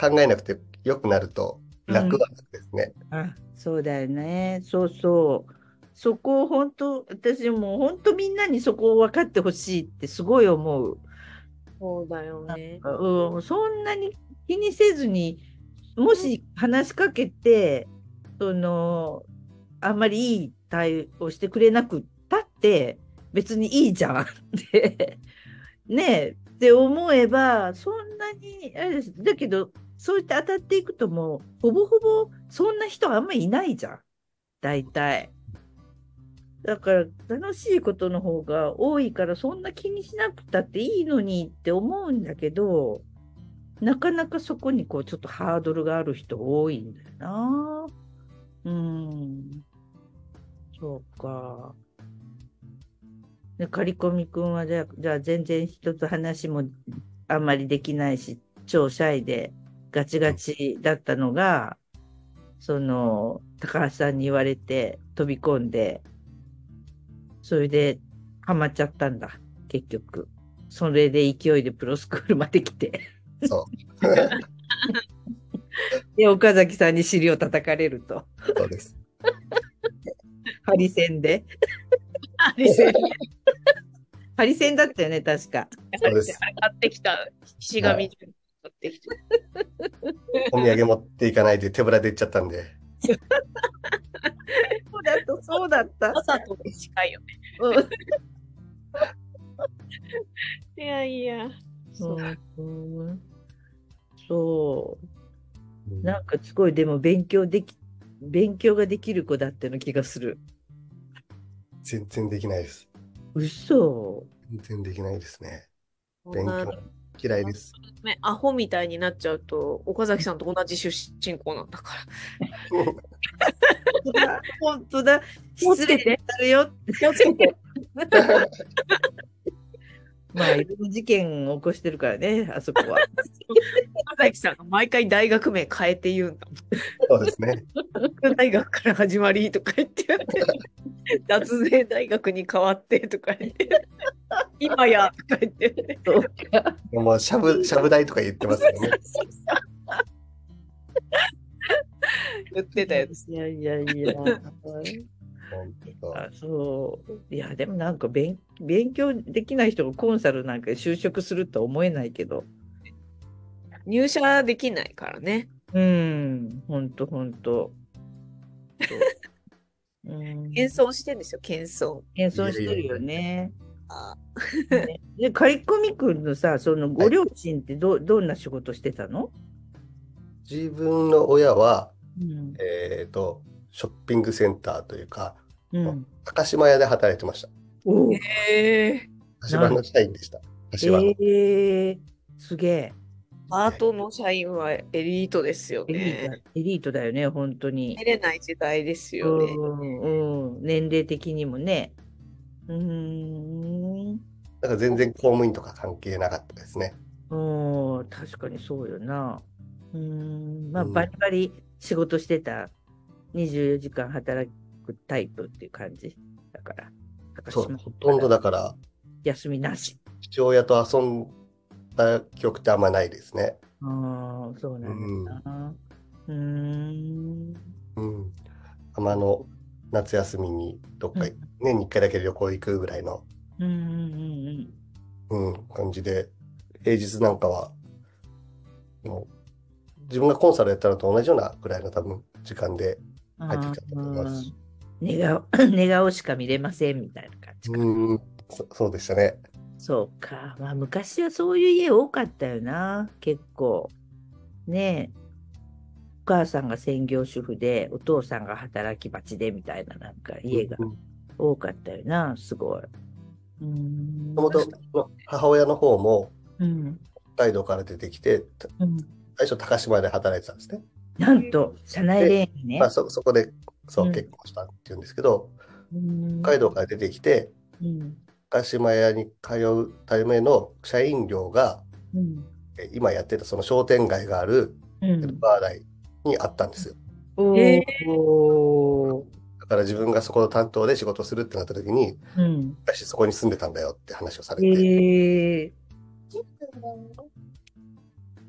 Speaker 3: 考えなくてよくなると楽は楽ですね。
Speaker 2: あ、そうだよね。そうそう。そこを本当、私もう本当みんなにそこを分かってほしいってすごい思う。
Speaker 1: そうだよね。
Speaker 2: うん、そんなに気にせずに、もし話しかけて、その、あんまりいい対応してくれなくったって、別にいいじゃんって、ねえ、って思えば、そんなに、あれです。だけど、そうやって当たっていくともう、ほぼほぼそんな人あんまいないじゃん。大体。だから楽しいことの方が多いからそんな気にしなくたっていいのにって思うんだけどなかなかそこにこうちょっとハードルがある人多いんだよな。うん。そうか。で、刈り込みくんはじゃあ、じゃあ全然人と話もあんまりできないし、超シャイでガチガチだったのが、その、高橋さんに言われて飛び込んで、それでハマっちゃったんだ、結局。それで勢いでプロスクールまで来て。
Speaker 3: そう。
Speaker 2: で、岡崎さんに尻を叩かれると。
Speaker 3: そうです。
Speaker 2: ハリセンで。
Speaker 1: あれせ
Speaker 2: ハリセンだったよね、確か。
Speaker 3: そうです。
Speaker 1: 買ってきた岸上純買ってきた。
Speaker 3: お土産持っていかないで手ぶらで行っちゃったんで。
Speaker 2: そうだと、そうだった。
Speaker 1: わざとに近いよね。
Speaker 2: うん
Speaker 1: いやいや。そう。
Speaker 2: うんそう。なんかすごい、でも勉強でき、勉強ができる子だっての気がする。
Speaker 3: 全然できないです。
Speaker 2: 嘘。
Speaker 3: 全然できないですね。勉強嫌いです。
Speaker 1: ねアホみたいになっちゃうと、岡崎さんと同じ出身校なんだから。
Speaker 2: 本当だ。失礼になるよ。
Speaker 1: 気をつけて。
Speaker 2: まあ、いろんな事件を起こしてるからね、あそこは。
Speaker 1: 岡崎さんが毎回大学名変えて言うんだもん。
Speaker 3: そうですね。
Speaker 1: 大学から始まりとか言ってやって、脱税大学に変わってとか言って、今やとか言って。
Speaker 3: もうしゃぶ、しゃぶ台とか言ってますよね。
Speaker 1: 言ってたやつ。
Speaker 2: いやいやいや。
Speaker 3: 本当
Speaker 2: あそう。いや、でもなんか勉勉強できない人がコンサルなんか就職するとは思えないけど。
Speaker 1: 入社できないからね。
Speaker 2: うん、ほんとほんと。
Speaker 1: 謙遜してんですよ、謙遜。
Speaker 2: 謙遜してるよね。ねで、カリコミ君のさ、そのご両親ってど,、どんな仕事してたの？
Speaker 3: 自分の親は、
Speaker 2: うん。
Speaker 3: えっと、ショッピングセンターというか、
Speaker 2: うん。
Speaker 3: 高島屋で働いてました。
Speaker 1: え。
Speaker 3: 高島の社員でした。柏の。
Speaker 2: ええすげえ。
Speaker 1: パートの社員はエリートですよ
Speaker 2: エリート
Speaker 1: ね。
Speaker 2: だエリートだよね、本当に。
Speaker 1: 入れない時代です
Speaker 2: う
Speaker 1: よね。
Speaker 2: ん、うん、年齢的にもね。うーん。
Speaker 3: だから全然公務員とか関係なかったですね。
Speaker 2: うん、確かにそうよな。うーん、まあ、
Speaker 3: うん
Speaker 2: バリバリ仕事してた24時間働くタイプっていう感じだから。高
Speaker 3: そう、
Speaker 2: 島
Speaker 3: ほとんどだから、
Speaker 2: 休みなし。
Speaker 3: 父親と遊んだ記憶ってあんまないですね。
Speaker 2: ああ、そうなんだな。うーん。
Speaker 3: うん。あまの夏休みにどっか、年に1回だけ旅行行くぐらいの、
Speaker 2: うんうんうん
Speaker 3: うん、感じで、平日なんかは、もう、自分がコンサルやったのと同じようなぐらいの多分時間で
Speaker 2: うん。
Speaker 3: 入ってきたと思います。
Speaker 2: 寝顔、寝顔しか見れませんみたいな感じか。
Speaker 3: うん、そそうでしたね。
Speaker 2: そうか。まあ昔はそういう家多かったよな。結構。ねえ。お母さんが専業主婦で、お父さんが働き蜂でみたいななんか家が
Speaker 3: うん
Speaker 2: 多かったよな。すごい。
Speaker 3: もともと母親の方も
Speaker 2: うん。
Speaker 3: 北海道から出てきて、た
Speaker 2: うん。
Speaker 3: 最初高島屋で働いてたんですね。
Speaker 2: なんと、社内恋愛ね
Speaker 3: まあ、。そそこでそう
Speaker 2: うん
Speaker 3: 結婚したっていうんですけど、
Speaker 2: うん
Speaker 3: 北海道から出てきて、
Speaker 2: うん。
Speaker 3: 高島屋に通うための社員寮が、
Speaker 2: うん。
Speaker 3: え今やってたその商店街がある
Speaker 2: うん。
Speaker 3: バー台にあったんですよ。
Speaker 2: お
Speaker 1: へ
Speaker 2: ー。
Speaker 3: だから自分がそこの担当で仕事するってなった時に、
Speaker 2: うん。
Speaker 3: 私そこに住んでたんだよって話をされて、
Speaker 2: ええ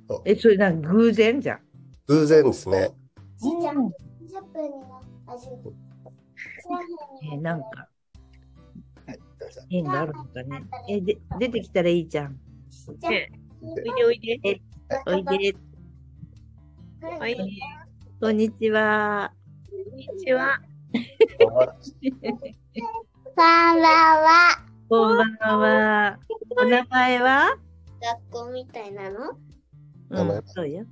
Speaker 3: そう
Speaker 2: え、それなんか偶然じゃん。
Speaker 3: 偶然ですね。
Speaker 4: ちっちゃん、
Speaker 2: うん
Speaker 4: 10分にな味。
Speaker 2: えなんか
Speaker 3: はい、ごめんなさい
Speaker 2: 縁があるのかね。え、で、出てきたらいいじゃん。
Speaker 1: おいでおいで。
Speaker 2: おいで。
Speaker 1: はい。
Speaker 2: こんにちは。
Speaker 1: こんにちは。
Speaker 4: こんばんは。
Speaker 2: こんばんは。お名前は？
Speaker 4: 学校みたいなの？
Speaker 3: 名前
Speaker 2: うん、そうよ。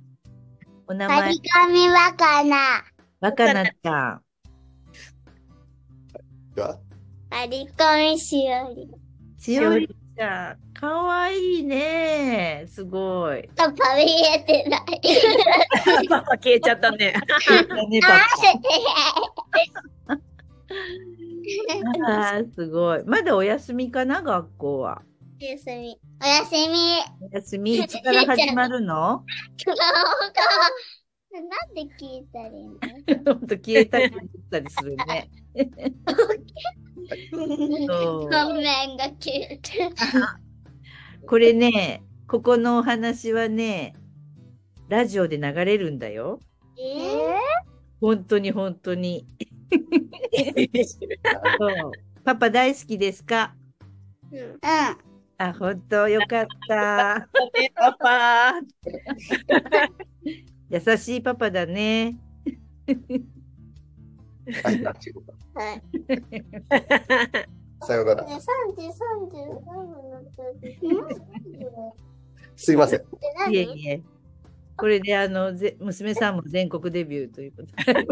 Speaker 2: お名
Speaker 4: 張
Speaker 2: 前
Speaker 4: り、紙わかな。
Speaker 2: 若菜ちゃん。
Speaker 3: では
Speaker 4: 張り込みしおり。
Speaker 2: しおりちゃん。かわいいね。すごい。
Speaker 4: パパ見えてない。
Speaker 1: パパ消えちゃったね。
Speaker 2: ね、パパ。あーすごい。まだお休みかな、学校は。
Speaker 4: おやすみ。おやすみ。
Speaker 2: お休み、いつから始まるの？
Speaker 4: なんで聞いたらいいの？
Speaker 2: ほんと消えたり言っ たりするね。
Speaker 4: 画面が消えて。
Speaker 2: これね、ここのお話はね、ラジオで流れるんだよ。
Speaker 4: え
Speaker 2: 本当に本当に。パパ大好きですか？
Speaker 4: ー、うん。
Speaker 2: あ、本当よかった。
Speaker 1: ねパパ。
Speaker 2: 優しいパパだね。
Speaker 3: はい、
Speaker 4: はい。
Speaker 3: さようなら。
Speaker 4: ね、三時三十分の時。
Speaker 3: すいません。
Speaker 4: 何
Speaker 2: いえいえ。これであのぜ娘さんも全国デビューということで。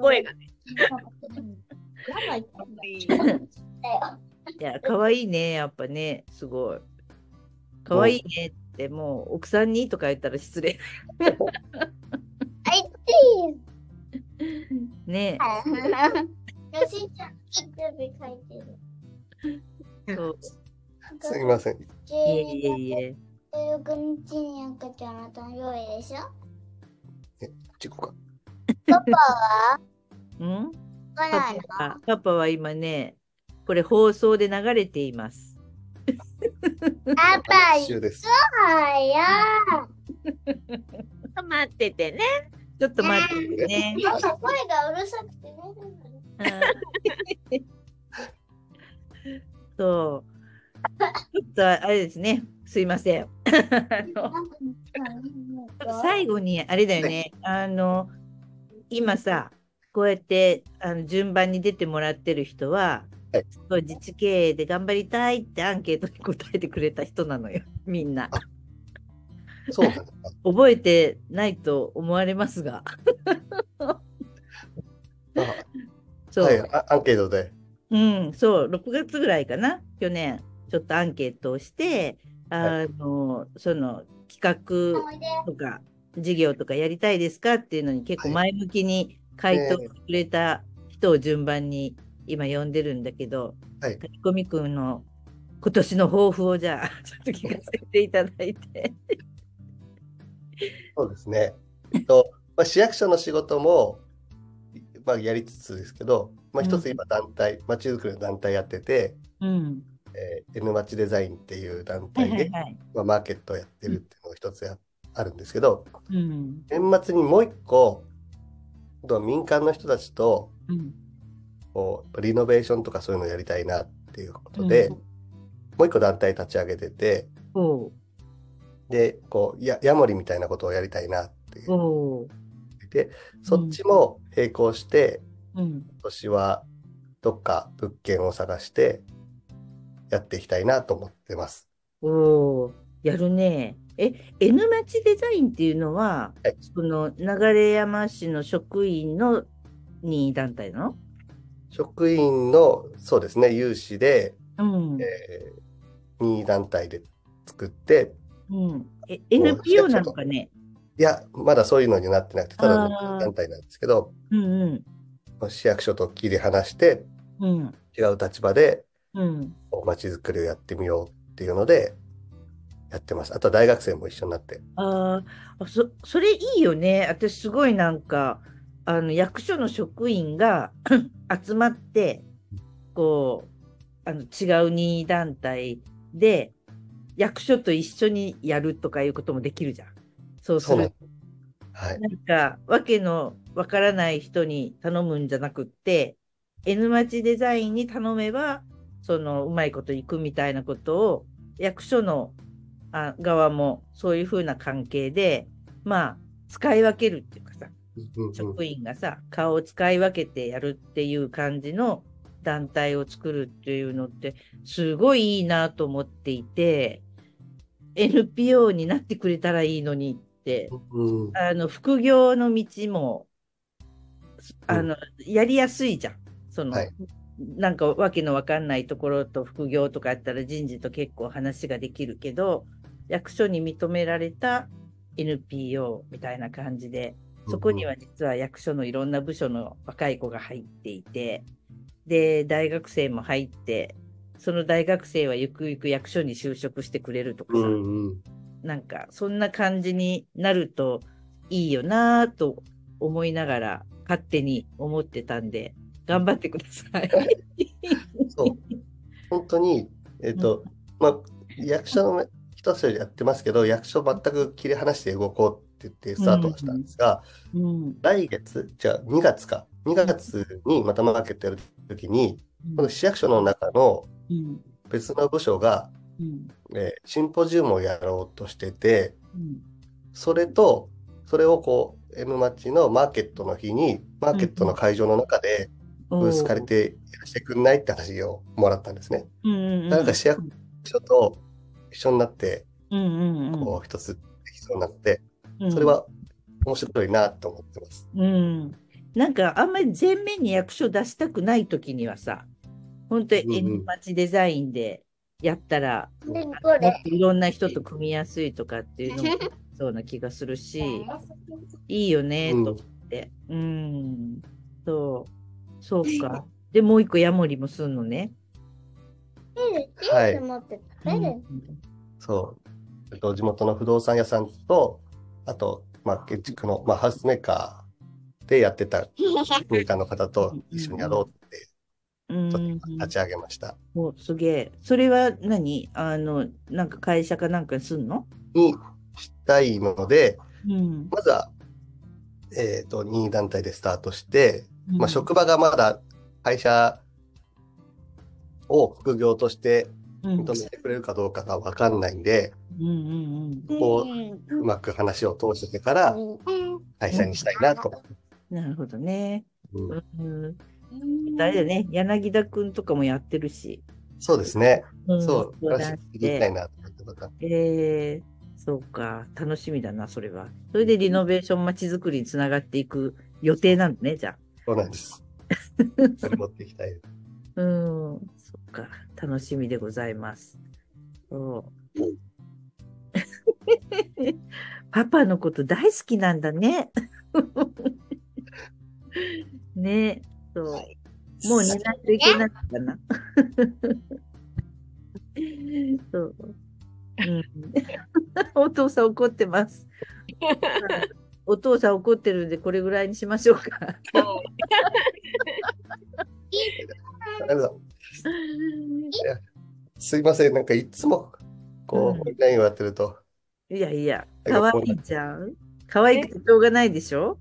Speaker 1: 声がね。
Speaker 2: いや、可愛いね、やっぱね、すごい。可愛いねって、もう奥さんにとか言ったら失礼。ね
Speaker 4: よしちゃん、誕生日書いてる。
Speaker 2: そう
Speaker 3: すいません。
Speaker 2: いえいえいえ。
Speaker 4: 16日に赤ちゃんの誕生日でしょ？
Speaker 3: 事故か。
Speaker 4: パパは？
Speaker 2: うん？パパは今ね、これ放送で流れています。
Speaker 4: パパ、
Speaker 3: 一周です。
Speaker 4: はや
Speaker 1: 待っててね。
Speaker 2: ちょっと待っててね。
Speaker 4: 声がうるさくて寝れない。
Speaker 2: そう。ちょっとあれですね。すいません。最後にあれだよね。あの、今さ、こうやってあの順番に出てもらってる人は、
Speaker 3: はい
Speaker 2: すごい自治経営で頑張りたいってアンケートに答えてくれた人なのよ、みんな。
Speaker 3: そう。
Speaker 2: 覚えてないと思われますが。
Speaker 3: あ
Speaker 2: そう、
Speaker 3: はい、あアンケートで。
Speaker 2: うん、そう、6月ぐらいかな、去年、ちょっとアンケートをして、あの、その企画。とか事業とかやりたいですかっていうのに結構前向きに回答してくれた人を順番に今呼んでるんだけど、
Speaker 3: はい
Speaker 2: 書き込みくんの今年の抱負をじゃあ ちょっと聞かせていただいて。
Speaker 3: そうですね。えっと、まあ、市役所の仕事も、まあ、やりつつですけど、まあ、一つ今団体、まちづくりの団体やってて、
Speaker 2: うん。
Speaker 3: えー N まちデザインっていう団
Speaker 2: はい
Speaker 3: 体で。まあ、マーケットをやってるっていうのが一つやあるんですけど、
Speaker 2: うん。
Speaker 3: 年末にもう一個、今度は民間の人たちと、
Speaker 2: うん。
Speaker 3: こうリノベーションとかそういうのをやりたいなっていうことで、
Speaker 2: うん
Speaker 3: もう一個団体立ち上げてて、
Speaker 2: おう
Speaker 3: で、こう、や、ヤモリみたいなことをやりたいなっていう。
Speaker 2: おう。
Speaker 3: で、そっちも並行して、
Speaker 2: うん。
Speaker 3: 今年はどっか物件を探してやっていきたいなと思ってます。
Speaker 2: おお、やるね。え、N 町デザインっていうのは、
Speaker 3: はい
Speaker 2: その流山市の職員の任意団体なの？
Speaker 3: 職員の、そうですね、有志で、
Speaker 2: うん。
Speaker 3: えー任意団体で作って、
Speaker 2: うん。え、NPO なのかね？
Speaker 3: いや、まだそういうのになってなくて、ただの団体なんですけど、
Speaker 2: うんうん。
Speaker 3: 市役所と切り離して、
Speaker 2: うん。
Speaker 3: 違う立場で
Speaker 2: うん。
Speaker 3: まちづくりをやってみようっていうので、やってます。あとは大学生も一緒になって。
Speaker 2: あーあ、そ、それいいよね。私すごいなんか、あの、役所の職員が 集まって、こう、あの、違う任意団体で、役所と一緒にやるとかいうこともできるじゃん。そうする
Speaker 3: はい。
Speaker 2: なんか、わけのわからない人に頼むんじゃなくって、N 町デザインに頼めば、その、うまいこといくみたいなことを、役所のあ側もそういうふうな関係で、まあ、使い分けるっていうかさ、職員がさ、顔を使い分けてやるっていう感じの団体を作るっていうのって、すごいいいなと思っていて、NPO になってくれたらいいのにって、
Speaker 3: うん
Speaker 2: あの副業の道もあの、やりやすいじゃん。その、
Speaker 3: はい。
Speaker 2: なんかわけのわかんないところと副業とかやったら人事と結構話ができるけど、役所に認められた NPO みたいな感じで、そこには実は役所のいろんな部署の若い子が入っていて、で、大学生も入って、その大学生はゆくゆく役所に就職してくれるとかさ、
Speaker 3: うんうん
Speaker 2: なんかそんな感じになるといいよなぁと思いながら勝手に思ってたんで、頑張ってください。
Speaker 3: そう。本当に、えっ、と、まあ、役所の人たちやってますけど、役所全く切り離して動こうって言ってスタートはしたんですが、
Speaker 2: うん。
Speaker 3: 来月、じゃあ2月か、2月にまたマーケットやるときに、この市役所の中の
Speaker 2: うん。
Speaker 3: 別の部署が、
Speaker 2: うん。
Speaker 3: えーシンポジウムをやろうとしてて、
Speaker 2: うん。
Speaker 3: それと、それをこう、M 町のマーケットの日に、マーケットの会場の中でブース借りてやらせてくんないって話をもらったんですね。
Speaker 2: うんうんうん。
Speaker 3: なんか市役所と一緒になって、
Speaker 2: うんうんうん。
Speaker 3: こう、一つできそうになって、
Speaker 2: うん
Speaker 3: それは面白いなと思ってます。
Speaker 2: うん、なんかあんまり前面に役所出したくないときにはさ、本当に
Speaker 3: うんうん
Speaker 2: N 町デザインでやったら、
Speaker 4: で
Speaker 2: も
Speaker 4: これ
Speaker 2: っといろんな人と組みやすいとかっていうのもそうな気がするし、いいよね
Speaker 3: うん
Speaker 2: と思って。うん、そう、そうか。で、もう一個ヤモリもすんのね。
Speaker 3: はい。そう。えっと、地元の不動産屋さんと、あと、まあ、建築の、まあ、ハウスメーカーでやってたメーカーの方と一緒にやろうって、
Speaker 2: うん
Speaker 3: ちょっと立ち上げました。
Speaker 2: おすげえ。それは何？あの、なんか会社かなんかにすんの？
Speaker 3: にしたいので、
Speaker 2: うん。
Speaker 3: まずは、えっと、任意団体でスタートして、まあ、
Speaker 2: うん
Speaker 3: 職場がまだ会社を副業として
Speaker 2: うん
Speaker 3: 認めてくれるかどうかがわかんないんで、
Speaker 2: うんうんうん。
Speaker 3: こうまく話を通してから会社にしたいなと。
Speaker 2: なるほどね。
Speaker 3: うん
Speaker 2: うん、とあれだよね、柳田くんとかもやってるし。
Speaker 3: そうですね。
Speaker 2: うん
Speaker 3: そう、話
Speaker 2: っ
Speaker 3: 聞きたい
Speaker 2: て。
Speaker 3: なと思ってまた。
Speaker 2: えー、そうか、楽しみだな、それは。それでリノベーションまちづくりにつながっていく予定なんだね、じゃあ。
Speaker 3: そうなんです。それ持っていきたいです。
Speaker 2: うん、そっか、楽しみでございます。そう。パパのこと大好きなんだね。ね、そう。もう寝ないといけないかな。そう。うん、お父さん怒ってます。お父さん怒ってるんで、これぐらいにしましょうか。
Speaker 3: すいません、なんかいつも、こ
Speaker 2: う
Speaker 3: オンラインをやってると、
Speaker 2: いやいや、
Speaker 3: かこう
Speaker 2: 可愛いじゃん。可愛くてしょうがないでしょ？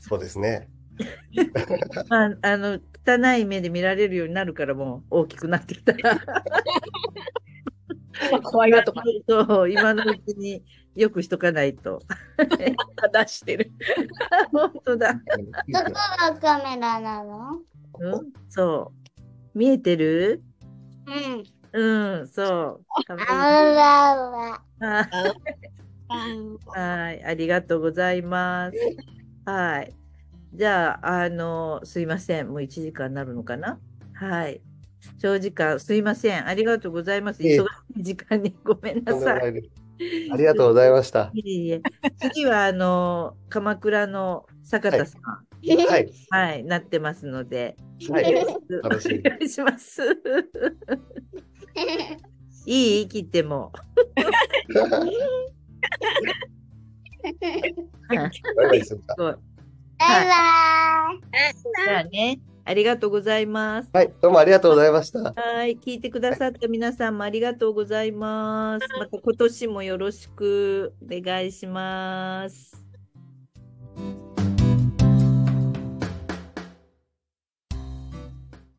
Speaker 3: そうですね。
Speaker 2: まあ、あの、汚い目で見られるようになるからもう大きくなってきたら。
Speaker 1: 可愛がとか
Speaker 2: そう、今のうちによくしとかないと。
Speaker 1: 出してる。
Speaker 2: 本当だ。
Speaker 4: どこがカメラなの？
Speaker 2: うん、そう。見えてる？
Speaker 4: うん。
Speaker 2: うん、そう。はい、ありがとうございます。はい。じゃあ、あの、すいません。もう1時間になるのかな？はい。長時間、すいません。ありがとうございます。忙しい時間に ごめんなさ。
Speaker 3: ないありがとうございました。
Speaker 2: いえいえ。次は、あの、鎌倉の坂田さん、
Speaker 3: はい。
Speaker 2: はい、なってますので、
Speaker 3: はい。
Speaker 2: お
Speaker 3: 楽しみ
Speaker 2: 願いします。いい？切っても。
Speaker 3: バイバイするか。
Speaker 2: そう
Speaker 4: バイバイ。
Speaker 2: じゃあね、ありがとうございます。
Speaker 3: はい。どうもありがとうございました。
Speaker 2: はい、聞いてくださった皆さんもありがとうございます。また今年もよろしくお願いします。